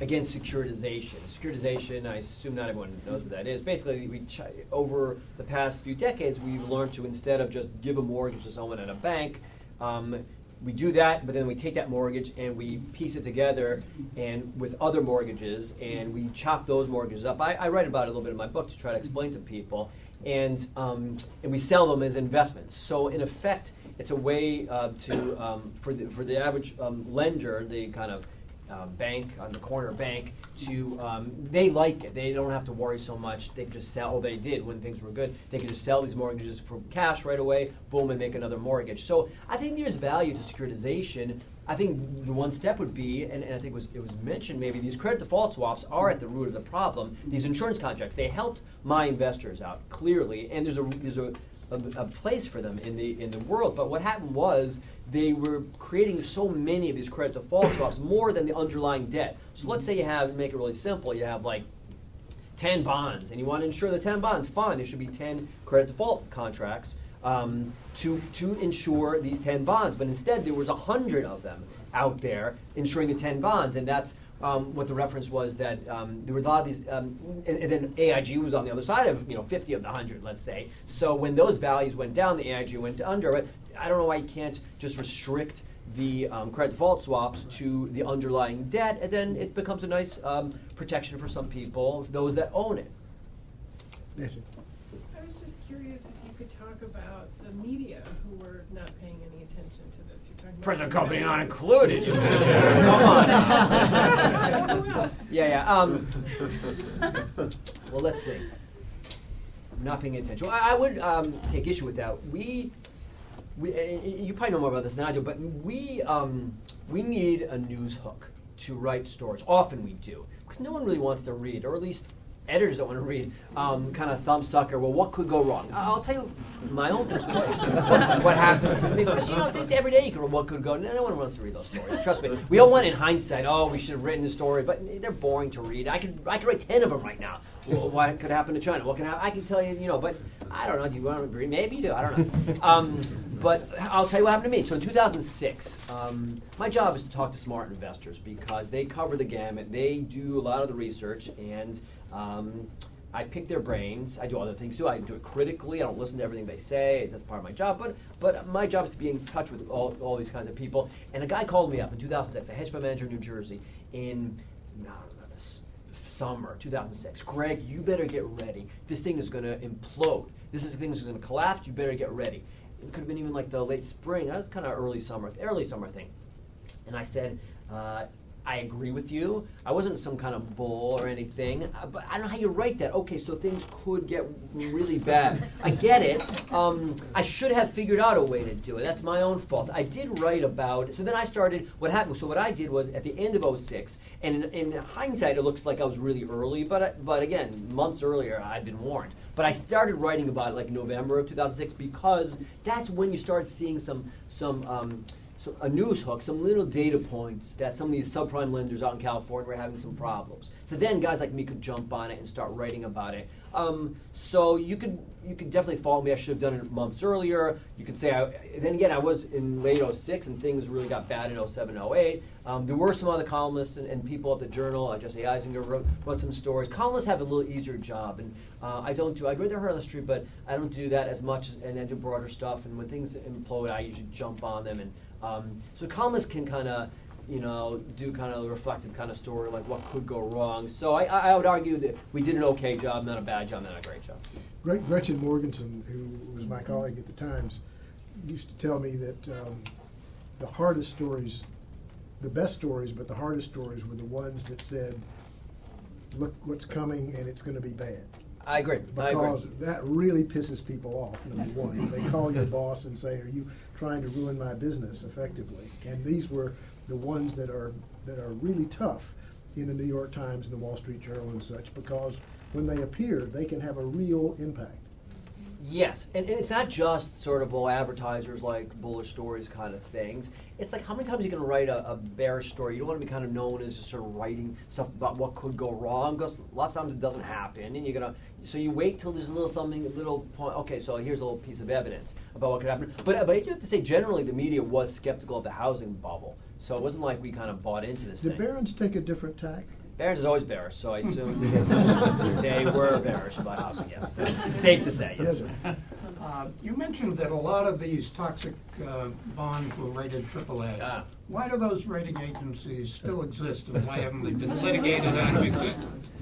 against securitization. Securitization, I assume not everyone knows what that is. Basically, we ch- over the past few decades, we've learned to instead of just give a mortgage to someone at a bank, um, we do that, but then we take that mortgage and we piece it together and with other mortgages, and we chop those mortgages up. I, I write about it a little bit in my book to try to explain to people, and um, and we sell them as investments. So in effect, it's a way uh, to um, for the for the average um, lender, the kind of uh, bank on the corner bank to um, they like it. They don't have to worry so much. They can just sell. They did when things were good. They can just sell these mortgages for cash right away. Boom, and make another mortgage. So I think there's value to securitization. I think the one step would be, and, and I think it was, it was mentioned maybe, these credit default swaps are at the root of the problem. These insurance contracts, they helped my investors out clearly, and there's a there's a, a, a place for them in the in the world. But what happened was they were creating so many of these credit default swaps, more than the underlying debt. So let's say you have, make it really simple, you have like 10 bonds, and you want to insure the 10 bonds, fine, there should be 10 credit default contracts um, to, to insure these 10 bonds. But instead, there was 100 of them out there insuring the 10 bonds, and that's um, what the reference was that um, there were a lot of these, um, and, and then AIG was on the other side of you know 50 of the 100, let's say. So when those values went down, the AIG went under. But I don't know why you can't just restrict the um, credit default swaps to the underlying debt, and then it becomes a nice um, protection for some people, those that own it. Nancy. I was just curious if you could talk about the media who were not paying any attention to this. You're talking about Present company not included. Come on. now. Yeah, yeah. Um, well, let's see. Not paying attention. Well, I, I would um, take issue with that. We, we, uh, you probably know more about this than I do, but we, um, we need a news hook to write stories. Often we do, because no one really wants to read, or at least editors don't want to read. Um, kind of thumbsucker. Well, what could go wrong? I'll tell you my own perspective. what happens? Because you know, things every day you can. What could go? No one wants to read those stories. Trust me. We all want in hindsight. Oh, we should have written the story, but they're boring to read. I could, I could write ten of them right now. Well, what could happen to China? What can happen? I can tell you, you know, but I don't know. Do you want to agree? Maybe you do. I don't know. Um, but I'll tell you what happened to me. So in 2006, um, my job is to talk to smart investors because they cover the gamut. They do a lot of the research, and um, I pick their brains. I do other things too. I do it critically. I don't listen to everything they say. That's part of my job. But but my job is to be in touch with all, all these kinds of people. And a guy called me up in 2006, a hedge fund manager in New Jersey, in summer 2006. Greg, you better get ready. This thing is going to implode. This is thing is going to collapse. You better get ready. It could have been even like the late spring. That was kind of early summer, early summer thing. And I said, uh, I agree with you. I wasn't some kind of bull or anything, uh, but I don't know how you write that. Okay, so things could get really bad. I get it. Um, I should have figured out a way to do it. That's my own fault. I did write about. So then I started, what happened, so what I did was at the end of 06, and in, in hindsight, it looks like I was really early, but, I, but again, months earlier, I'd been warned. But I started writing about it like November of 2006 because that's when you start seeing some, some, um, so a news hook, some little data points that some of these subprime lenders out in California were having some problems. So then guys like me could jump on it and start writing about it. Um, so you could you could definitely follow me. I should have done it months earlier. You could say, I, then again, I was in late 06 and things really got bad in 07, 08. Um, there were some other columnists and, and people at the Journal. Uh, Jesse Eisinger wrote, wrote some stories. Columnists have a little easier job, and uh, I don't do. I'd rather her on the street, but I don't do that as much, as, and I do broader stuff. And when things implode, I usually jump on them. And um, so columnists can kind of you know, do kind of a reflective kind of story, like what could go wrong. So I, I would argue that we did an okay job, not a bad job, not a great job. Gret- Gretchen Morgenson, who was my colleague at the Times, used to tell me that um, the hardest stories, the best stories, but the hardest stories were the ones that said, "Look what's coming, and it's going to be bad." I agree. I agree. Because that really pisses people off. Number one, they call your boss and say, "Are you trying to ruin my business?" Effectively, and these were the ones that are that are really tough in the New York Times and the Wall Street Journal and such because when they appear, they can have a real impact. Yes, and, and it's not just sort of well advertisers like bullish stories kind of things. It's like how many times are you going to write a, a bearish story? You don't want to be kind of known as just sort of writing stuff about what could go wrong because lots of times it doesn't happen, and you're gonna so you wait till there's a little something, a little point. Okay, so here's a little piece of evidence about what could happen. But but you have to say generally the media was skeptical of the housing bubble, so it wasn't like we kind of bought into this. Did thing. Barron's take a different tack? Barron's is always bearish, so I assume they were bearish about housing. Yes, safe to say. Yes, sir. Uh, You mentioned that a lot of these toxic uh, bonds were rated AAA. Ah. Why do those rating agencies still exist, and why haven't they been litigated out of existence?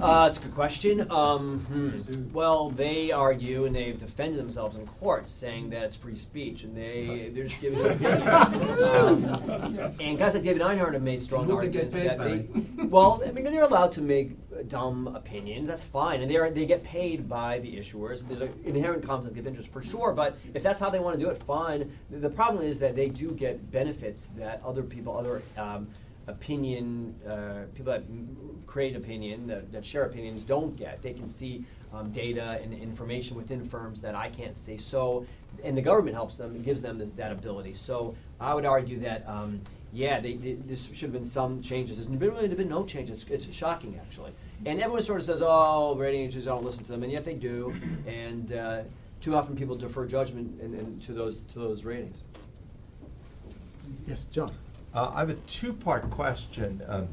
Uh, it's a good question. Um, hmm. Well, they argue and they've defended themselves in court, saying that it's free speech, and they they're just giving um, and guys like David Einhorn have made strong Who they get arguments paid that by? they. Well, I mean, they're allowed to make dumb opinions. That's fine, and they are they get paid by the issuers. There's an inherent conflict of interest for sure, but if that's how they want to do it, fine. The, problem is that they do get benefits that other people, other um, opinion, uh, people that create opinion, that, that share opinions, don't get. They can see um, data and information within firms that I can't see. So, and the government helps them, and gives them this, that ability. So, I would argue that, um, yeah, they, they, this should have been some changes. There's been really been no changes. It's, it's shocking, actually. And everyone sort of says, oh, rating agencies don't listen to them, and yet they do. And uh, too often people defer judgment in, in, to those to those ratings. Yes, John. Uh, I have a two-part question, um,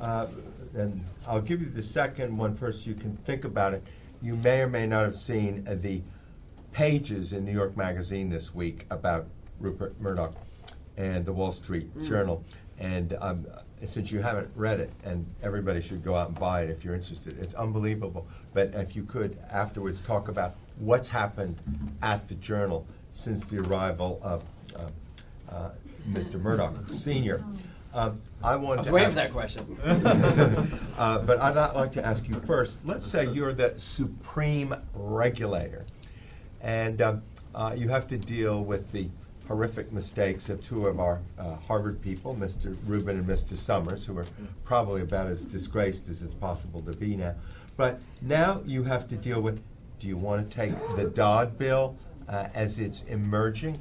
uh, and I'll give you the second one first. You can think about it. You may or may not have seen uh, the pages in New York Magazine this week about Rupert Murdoch and the Wall Street Journal. And um, since you haven't read it, and everybody should go out and buy it if you're interested, it's unbelievable. But if you could afterwards talk about what's happened at the Journal since the arrival of uh, uh, Mr. Murdoch Senior. Um, I want to waiting for that question. uh, but I'd like to ask you first. Let's say you're the supreme regulator, and um, uh, you have to deal with the horrific mistakes of two of our uh, Harvard people, Mr. Rubin and Mr. Summers, who are probably about as disgraced as it's possible to be now. But now you have to deal with do you want to take the Dodd bill uh, as it's emerging?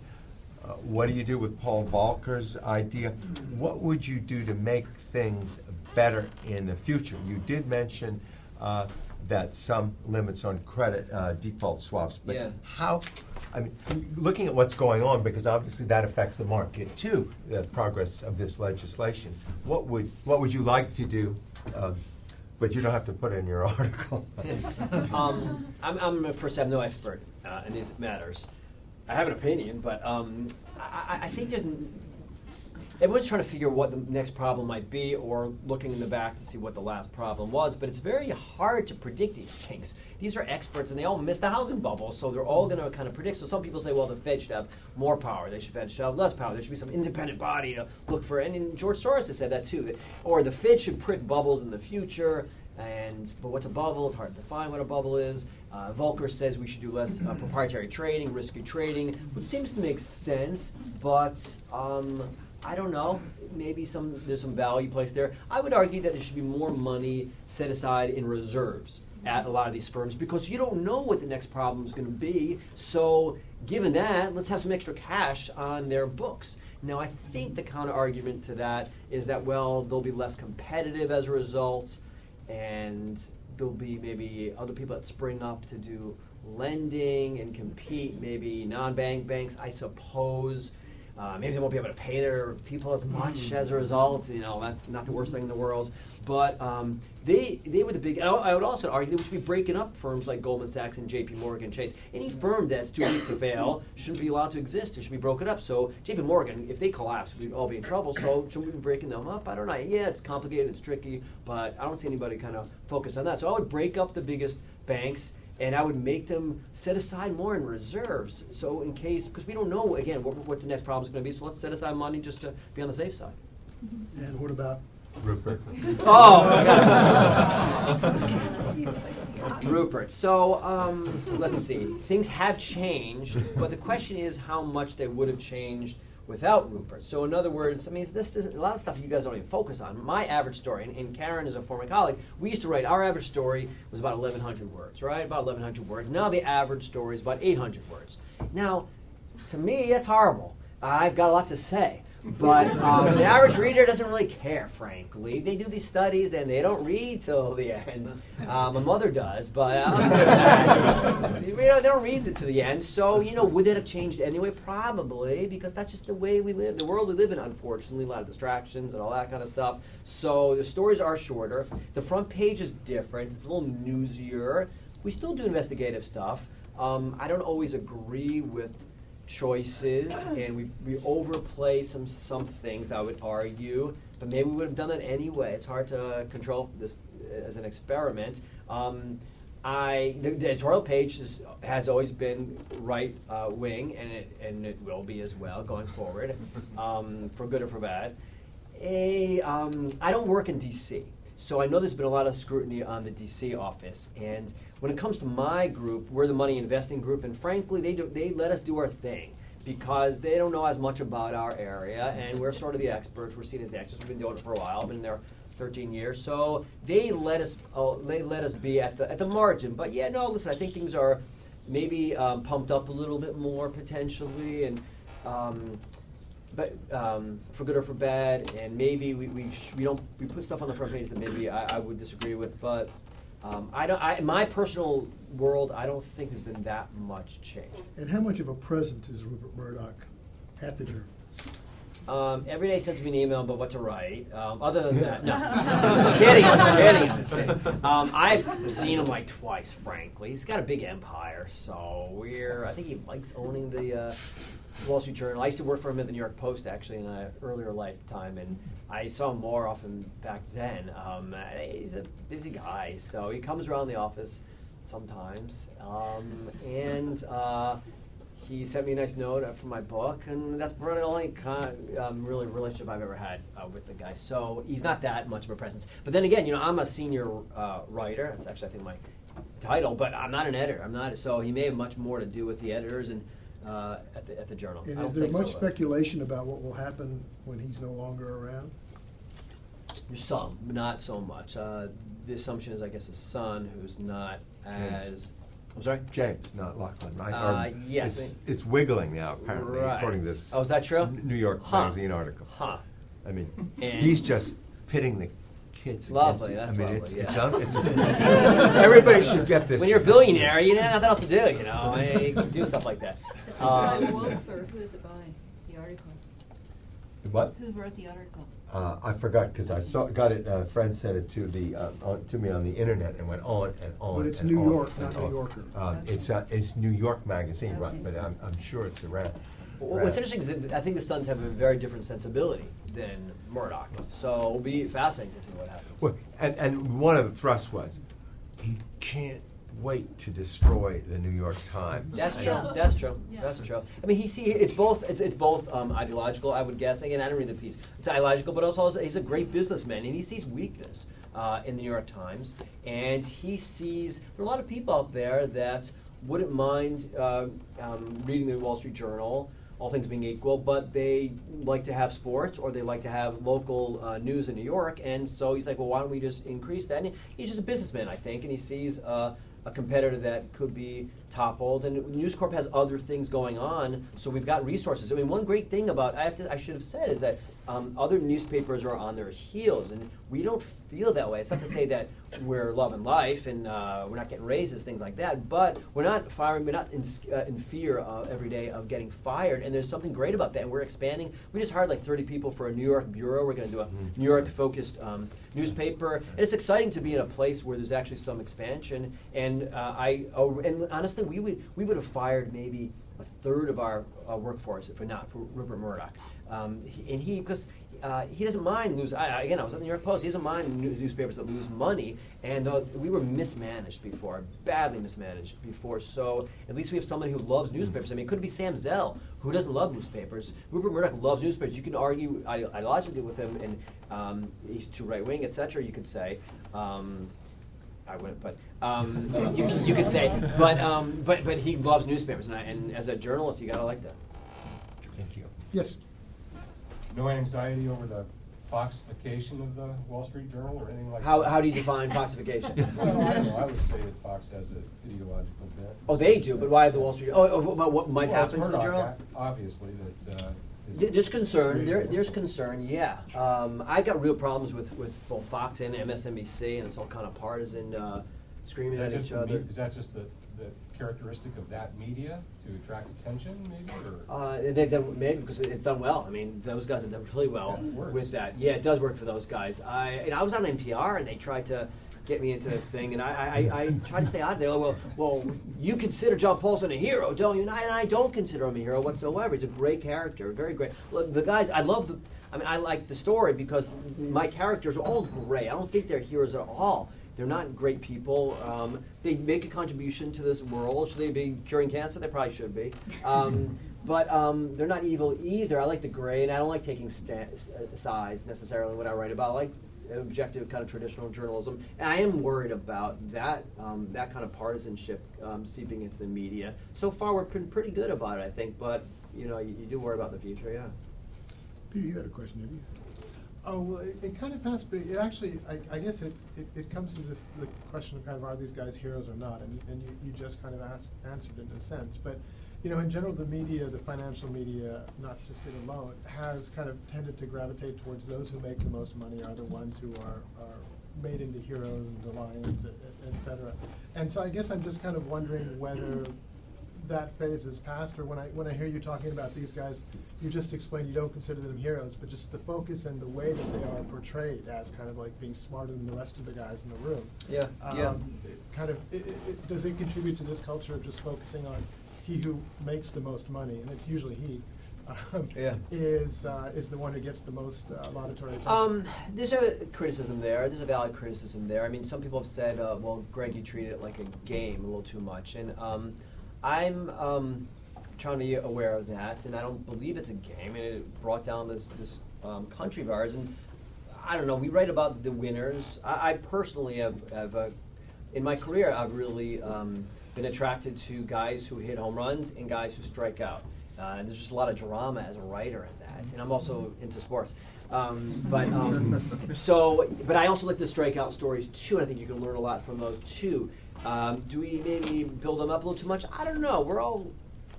Uh, what do you do with Paul Volcker's idea? What would you do to make things better in the future? You did mention uh, that some limits on credit uh, default swaps, but Yeah. how? I mean, looking at what's going on, because obviously that affects the market too. The progress of this legislation. What would what would you like to do? Um, but you don't have to put it in your article. um, I'm, I'm first, I'm no expert uh, in these matters. I have an opinion, but um, I, I- I think there's everyone's trying to figure what the next problem might be, or looking in the back to see what the last problem was. But it's very hard to predict these things. These are experts, and they all missed the housing bubble, so they're all going to kind of predict. So some people say, well, the Fed should have more power. They should Fed should have less power. There should be some independent body to look for. And, George Soros has said that too. Or the Fed should print bubbles in the future. And but what's a bubble? It's hard to define what a bubble is. Uh, Volcker says we should do less uh, proprietary trading, risky trading, which seems to make sense, but um, I don't know. Maybe some there's some value placed there. I would argue that there should be more money set aside in reserves at a lot of these firms because you don't know what the next problem is going to be. So, given that, let's have some extra cash on their books. Now, I think the counter argument to that is that well, they'll be less competitive as a result and there'll be maybe other people that spring up to do lending and compete, maybe non-bank banks, I suppose. Uh, maybe they won't be able to pay their people as much as a result. You know, that's not the worst thing in the world. But um, they they were the big. I I would also argue that we should be breaking up firms like Goldman Sachs and J.P. Morgan Chase. Any firm that's too big to fail shouldn't be allowed to exist. It should be broken up. So J.P. Morgan, if they collapse, we'd all be in trouble. So should we be breaking them up? I don't know. Yeah, it's complicated, it's tricky, but I don't see anybody kind of focus on that. So I would break up the biggest banks and I would make them set aside more in reserves. So in case, because we don't know again what, what the next problem is going to be. So let's set aside money just to be on the safe side. And what about Rupert. Oh, Rupert. So um, let's see. Things have changed, but the question is how much they would have changed without Rupert. So in other words, I mean, this is a lot of stuff you guys don't even focus on. My average story, and, and Karen is a former colleague, we used to write our average story was about 1,100 words, right? About 1,100 words. Now the average story is about 800 words. Now, to me, that's horrible. I've got a lot to say. But um, the average reader doesn't really care, frankly. They do these studies and they don't read till the end. Uh, my mother does, but uh, you know, they don't read it to the end. So, you know, would that have changed anyway? Probably, because that's just the way we live, the world we live in, unfortunately. A lot of distractions and all that kind of stuff. So the stories are shorter. The front page is different, it's a little newsier. We still do investigative stuff. Um, I don't always agree with choices and we, we overplay some some things I would argue but maybe we would have done that anyway. It's hard to control this as an experiment. Um, I the, the editorial page is, has always been right uh, wing and it and it will be as well going forward um, for good or for bad. A um, I don't work in DC so I know there's been a lot of scrutiny on the DC office and when it comes to my group, we're the money investing group, and frankly, they do, they let us do our thing because they don't know as much about our area, and we're sort of the experts. We're seen as the experts. We've been doing it for a while. I've been there 13 years, so they let us uh, they let us be at the at the margin. But yeah, no, listen, I think things are maybe um, pumped up a little bit more potentially, and. Um, but um, for good or for bad, and maybe we, we, sh- we don't we put stuff on the front page that maybe I, I would disagree with, but um, I don't. I, in my personal world, I don't think there's been that much change. And how much of a presence is Rupert Murdoch at the Journal? Um, every day sends me an email about what to write. Um, other than that, no. kidding, kidding. Um, I've seen him like twice, frankly. He's got a big empire, so we're. I think he likes owning the uh, Wall Street Journal. I used to work for him at the New York Post, actually, in an earlier lifetime, and I saw him more often back then. Um, he's a busy guy, so he comes around the office sometimes, um, and. Uh, he sent me a nice note for my book, and that's probably the only kind um, really relationship I've ever had uh, with the guy. So he's not that much of a presence. But then again, you know, I'm a senior uh, writer. That's actually I think my title, but I'm not an editor. I'm not. So he may have much more to do with the editors and uh, at the at the journal. And is there much so, though. speculation about what will happen when he's no longer around? There's some, not so much. Uh, the assumption is, I guess, his son, who's not as. I'm sorry. James, not Lachlan, right? Uh, Or yes. It's, it's wiggling now, apparently, Right. according to this Oh, is that true? N- New York Huh. Magazine article. Huh. I mean, And- he's just pitting the kids. Lovely, Against that's I mean, lovely, it's, yeah. it's, un- it's everybody should get this. When you're a billionaire, you have nothing else to do. You know, you can do stuff like that. Is this by Um, Wolf or who is it by, the article? What? Who wrote the article? Uh, I forgot because I saw got it. A friend sent it to the uh, on, to me on the internet and went on and on. But it's and New on York, not New. Yorker. Um, Okay. It's uh, it's New York Magazine, right? But I'm, I'm sure it's around. Well, What's interesting is that I think the sons have a very different sensibility than Murdoch. So it'll be fascinating to see what happens. Well, and, and one of the thrusts was he can't wait to destroy the New York Times. That's true. Yeah. That's true. Yeah. That's true. I mean, he see it's both. It's, it's both um, ideological. I would guess. Again, I didn't read the piece. It's ideological, but also he's a great businessman, and he sees weakness uh, in the New York Times, and he sees there are a lot of people out there that wouldn't mind uh, um, reading the Wall Street Journal. All things being equal, but they like to have sports or they like to have local uh, news in New York, and so he's like, well, why don't we just increase that? And he's just a businessman, I think, and he sees uh, a competitor that could be toppled. And News Corp has other things going on, so we've got resources. I mean, one great thing about I have to I should have said is that um, other newspapers are on their heels, and we don't feel that way. It's not to say that we're loving life and uh, we're not getting raises, things like that, but we're not firing. We're not in, uh, in fear uh, every day of getting fired, and there's something great about that. And we're expanding. We just hired like 30 people for a New York bureau. We're going to do a Mhm. New York-focused um, newspaper, and it's exciting to be in a place where there's actually some expansion. And uh, I, oh, and honestly, we would we would have fired maybe a third of our uh, workforce if not for Rupert Murdoch. Um, he, and he, because uh, he doesn't mind lose. I, I- again, I was at the New York Post. He doesn't mind news, newspapers that lose money, and uh, we were mismanaged before, badly mismanaged before. So at least we have somebody who loves newspapers. I mean, it could be Sam Zell who doesn't love newspapers. Rupert Murdoch loves newspapers. You can argue ideologically with him, and um, he's too right wing, etc. You could say. Um, I wouldn't, but um, you, you could say, but um, but but he loves newspapers, and, I, and as a journalist, you gotta like that. Thank you. Yes. No anxiety over the foxification of the Wall Street Journal or anything like How, that? how do you define foxification? Well, I don't know, I would say that Fox has an ideological bent. Oh, they do, but why the Wall Street? Oh, oh about what might Well, happen to the journal? Obviously, that, uh. There's concern. There, there's concern. Yeah, um, I got real problems with, with both Fox and MSNBC, and it's all kind of partisan, uh, screaming at each other. me- Is that just the characteristic of that media to attract attention, maybe, or? Uh, they've done maybe because it's done well. I mean, those guys have done really well works. with that. Yeah, it does work for those guys. I and I was on NPR and they tried to get me into the thing, and I, I, I, I tried to stay out of there. Well, well, you consider John Paulson a hero, don't you? And I, and I don't consider him a hero whatsoever. He's a great character, very great. Look, the guys, I love the. I mean, I like the story because my characters are all great. I don't think they're heroes at all. They're not great people. Um, they make a contribution to this world. Should they be curing cancer? They probably should be. Um, but um, they're not evil either. I like the gray, and I don't like taking sta- uh, sides necessarily when I write about. I like objective, kind of traditional journalism. And I am worried about that um, that kind of partisanship um, seeping into the media. So far, we've been pretty good about it, I think. But you know, you, you do worry about the future, yeah. Peter, you had a question, didn't you? Oh, well, it, it kind of passed, but it actually, I, I guess it, it, it comes to this, the question of kind of are these guys heroes or not? And, and you, you just kind of asked, answered in a sense. But, you know, in general, the media, the financial media, not just it alone, has kind of tended to gravitate towards those who make the most money are the ones who are, are made into heroes and the lions, et- et cetera. And so I guess I'm just kind of wondering whether that phase is past, or when I, when I hear you talking about these guys, you just explained you don't consider them heroes, but just the focus and the way that they are portrayed as kind of like being smarter than the rest of the guys in the room. Yeah, yeah. Um, it Kind of, it, it- does it contribute to this culture of just focusing on he who makes the most money, and it's usually he, um, Yeah. is, uh, is the one who gets the most uh, laudatory attention? Um, there's a criticism there. There's a valid criticism there. I mean, some people have said, uh, "Well, Greg, you treated it like a game a little too much," and um, I'm um, trying to be aware of that, and I don't believe it's a game. And it brought down this this um, country of ours, and I don't know. We write about the winners. I, I personally have, have uh, in my career, I've really um, been attracted to guys who hit home runs and guys who strike out. Uh, there's just a lot of drama as a writer in that, and I'm also into sports. Um, but um, so, but I also like the strikeout stories too, and I think you can learn a lot from those too. Um, do we maybe build them up a little too much? I don't know. We're all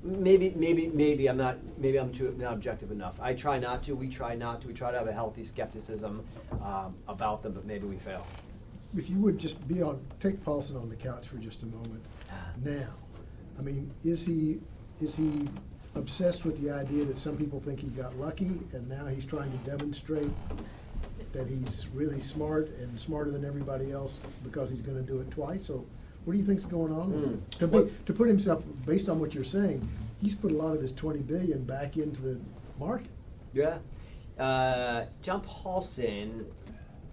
maybe, maybe, maybe I'm not. Maybe I'm too not objective enough. I try not to. We try not to. We try to have a healthy skepticism um, about them, but maybe we fail. If you would just be on, take Paulson on the couch for just a moment now. I mean, is he, is he obsessed with the idea that some people think he got lucky and now he's trying to demonstrate that he's really smart and smarter than everybody else because he's gonna do it twice? Or what do you think's going on Hmm. To be, to put himself, based on what you're saying, he's put a lot of his twenty billion back into the market. Yeah. Uh, John Paulson,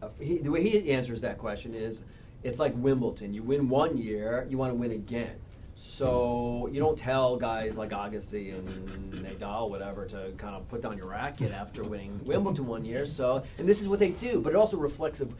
uh, he, the way he answers that question is it's like Wimbledon. You win one year, you want to win again. So you don't tell guys like Agassi and Nadal, whatever, to kind of put down your racket after winning Wimbledon one year. So, and this is what they do, but it also reflects of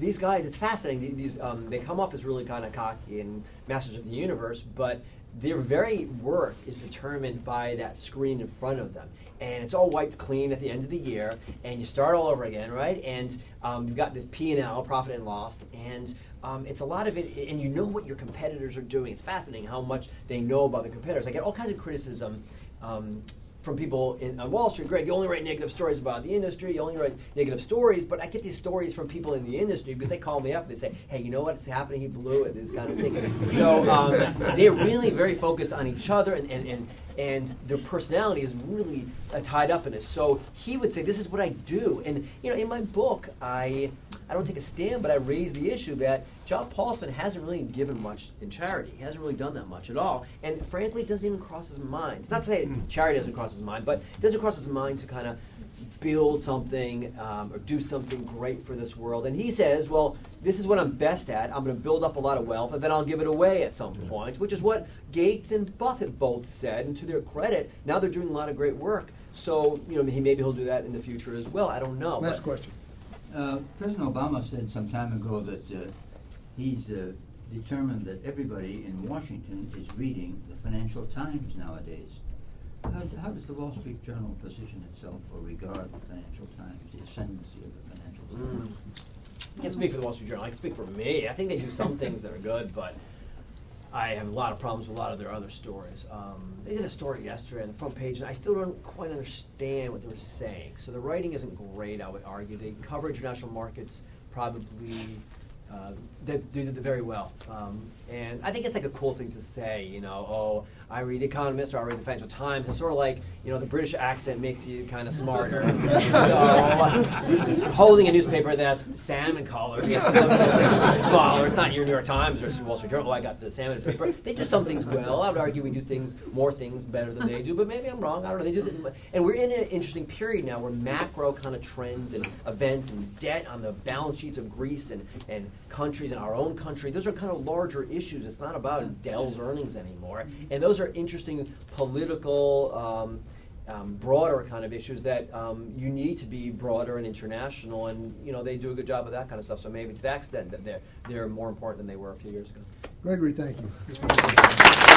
these guys. It's fascinating. These um, they come off as really kind of cocky and masters of the universe, but their very worth is determined by that screen in front of them. And it's all wiped clean at the end of the year, and you start all over again, right? And um, you've got the P and L, profit and loss, and um, it's a lot of it, and you know what your competitors are doing. It's fascinating how much they know about the competitors. I get all kinds of criticism um, from people in, on Wall Street, Greg, you only write negative stories about the industry, you only write negative stories, but I get these stories from people in the industry because they call me up and they say, hey, you know what's happening? He blew it, this kind of thing. so um, they're really very focused on each other and, and, and, and their personality is really uh, tied up in it. So he would say, this is what I do. And, you know, in my book, I, I don't take a stand, but I raise the issue that John Paulson hasn't really given much in charity. He hasn't really done that much at all. And frankly, it doesn't even cross his mind. It's not to say charity doesn't cross his mind, but it doesn't cross his mind to kind of build something um, or do something great for this world. And he says, well, this is what I'm best at. I'm going to build up a lot of wealth and then I'll give it away at some point, which is what Gates and Buffett both said. And to their credit, now they're doing a lot of great work. So, you know, he, maybe he'll do that in the future as well. I don't know. Last but- question. Uh, President Obama said some time ago that uh, he's uh, determined that everybody in Washington is reading the Financial Times nowadays. How, how does the Wall Street Journal position itself or regard the Financial Times, the ascendancy of the Financial Times? I can't speak for the Wall Street Journal. I can speak for me. I think they do some things that are good, but I have a lot of problems with a lot of their other stories. Um, they did a story yesterday on the front page, and I still don't quite understand what they were saying. So the writing isn't great, I would argue. They cover international markets probably. Uh, they, they did very well, um, and I think it's like a cool thing to say. You know, oh, I read Economist or I read the Financial Times. It's sort of like you know the British accent makes you kind of smarter. so holding a newspaper that's salmon colored, well, it's not your New York Times or Wall Street Journal. Oh, I got the salmon paper. They do some things well. I would argue we do things more things better than they do, but maybe I'm wrong. I don't know. They do, th- and we're in an interesting period now where macro kind of trends and events and debt on the balance sheets of Greece and, and countries in our own country. Those are kind of larger issues. It's not about Dell's earnings anymore, and those are interesting political. Um, um, broader kind of issues that um, you need to be broader and international, and you know they do a good job of that kind of stuff. So maybe to that extent that they're they're more important than they were a few years ago. Gregory, thank you.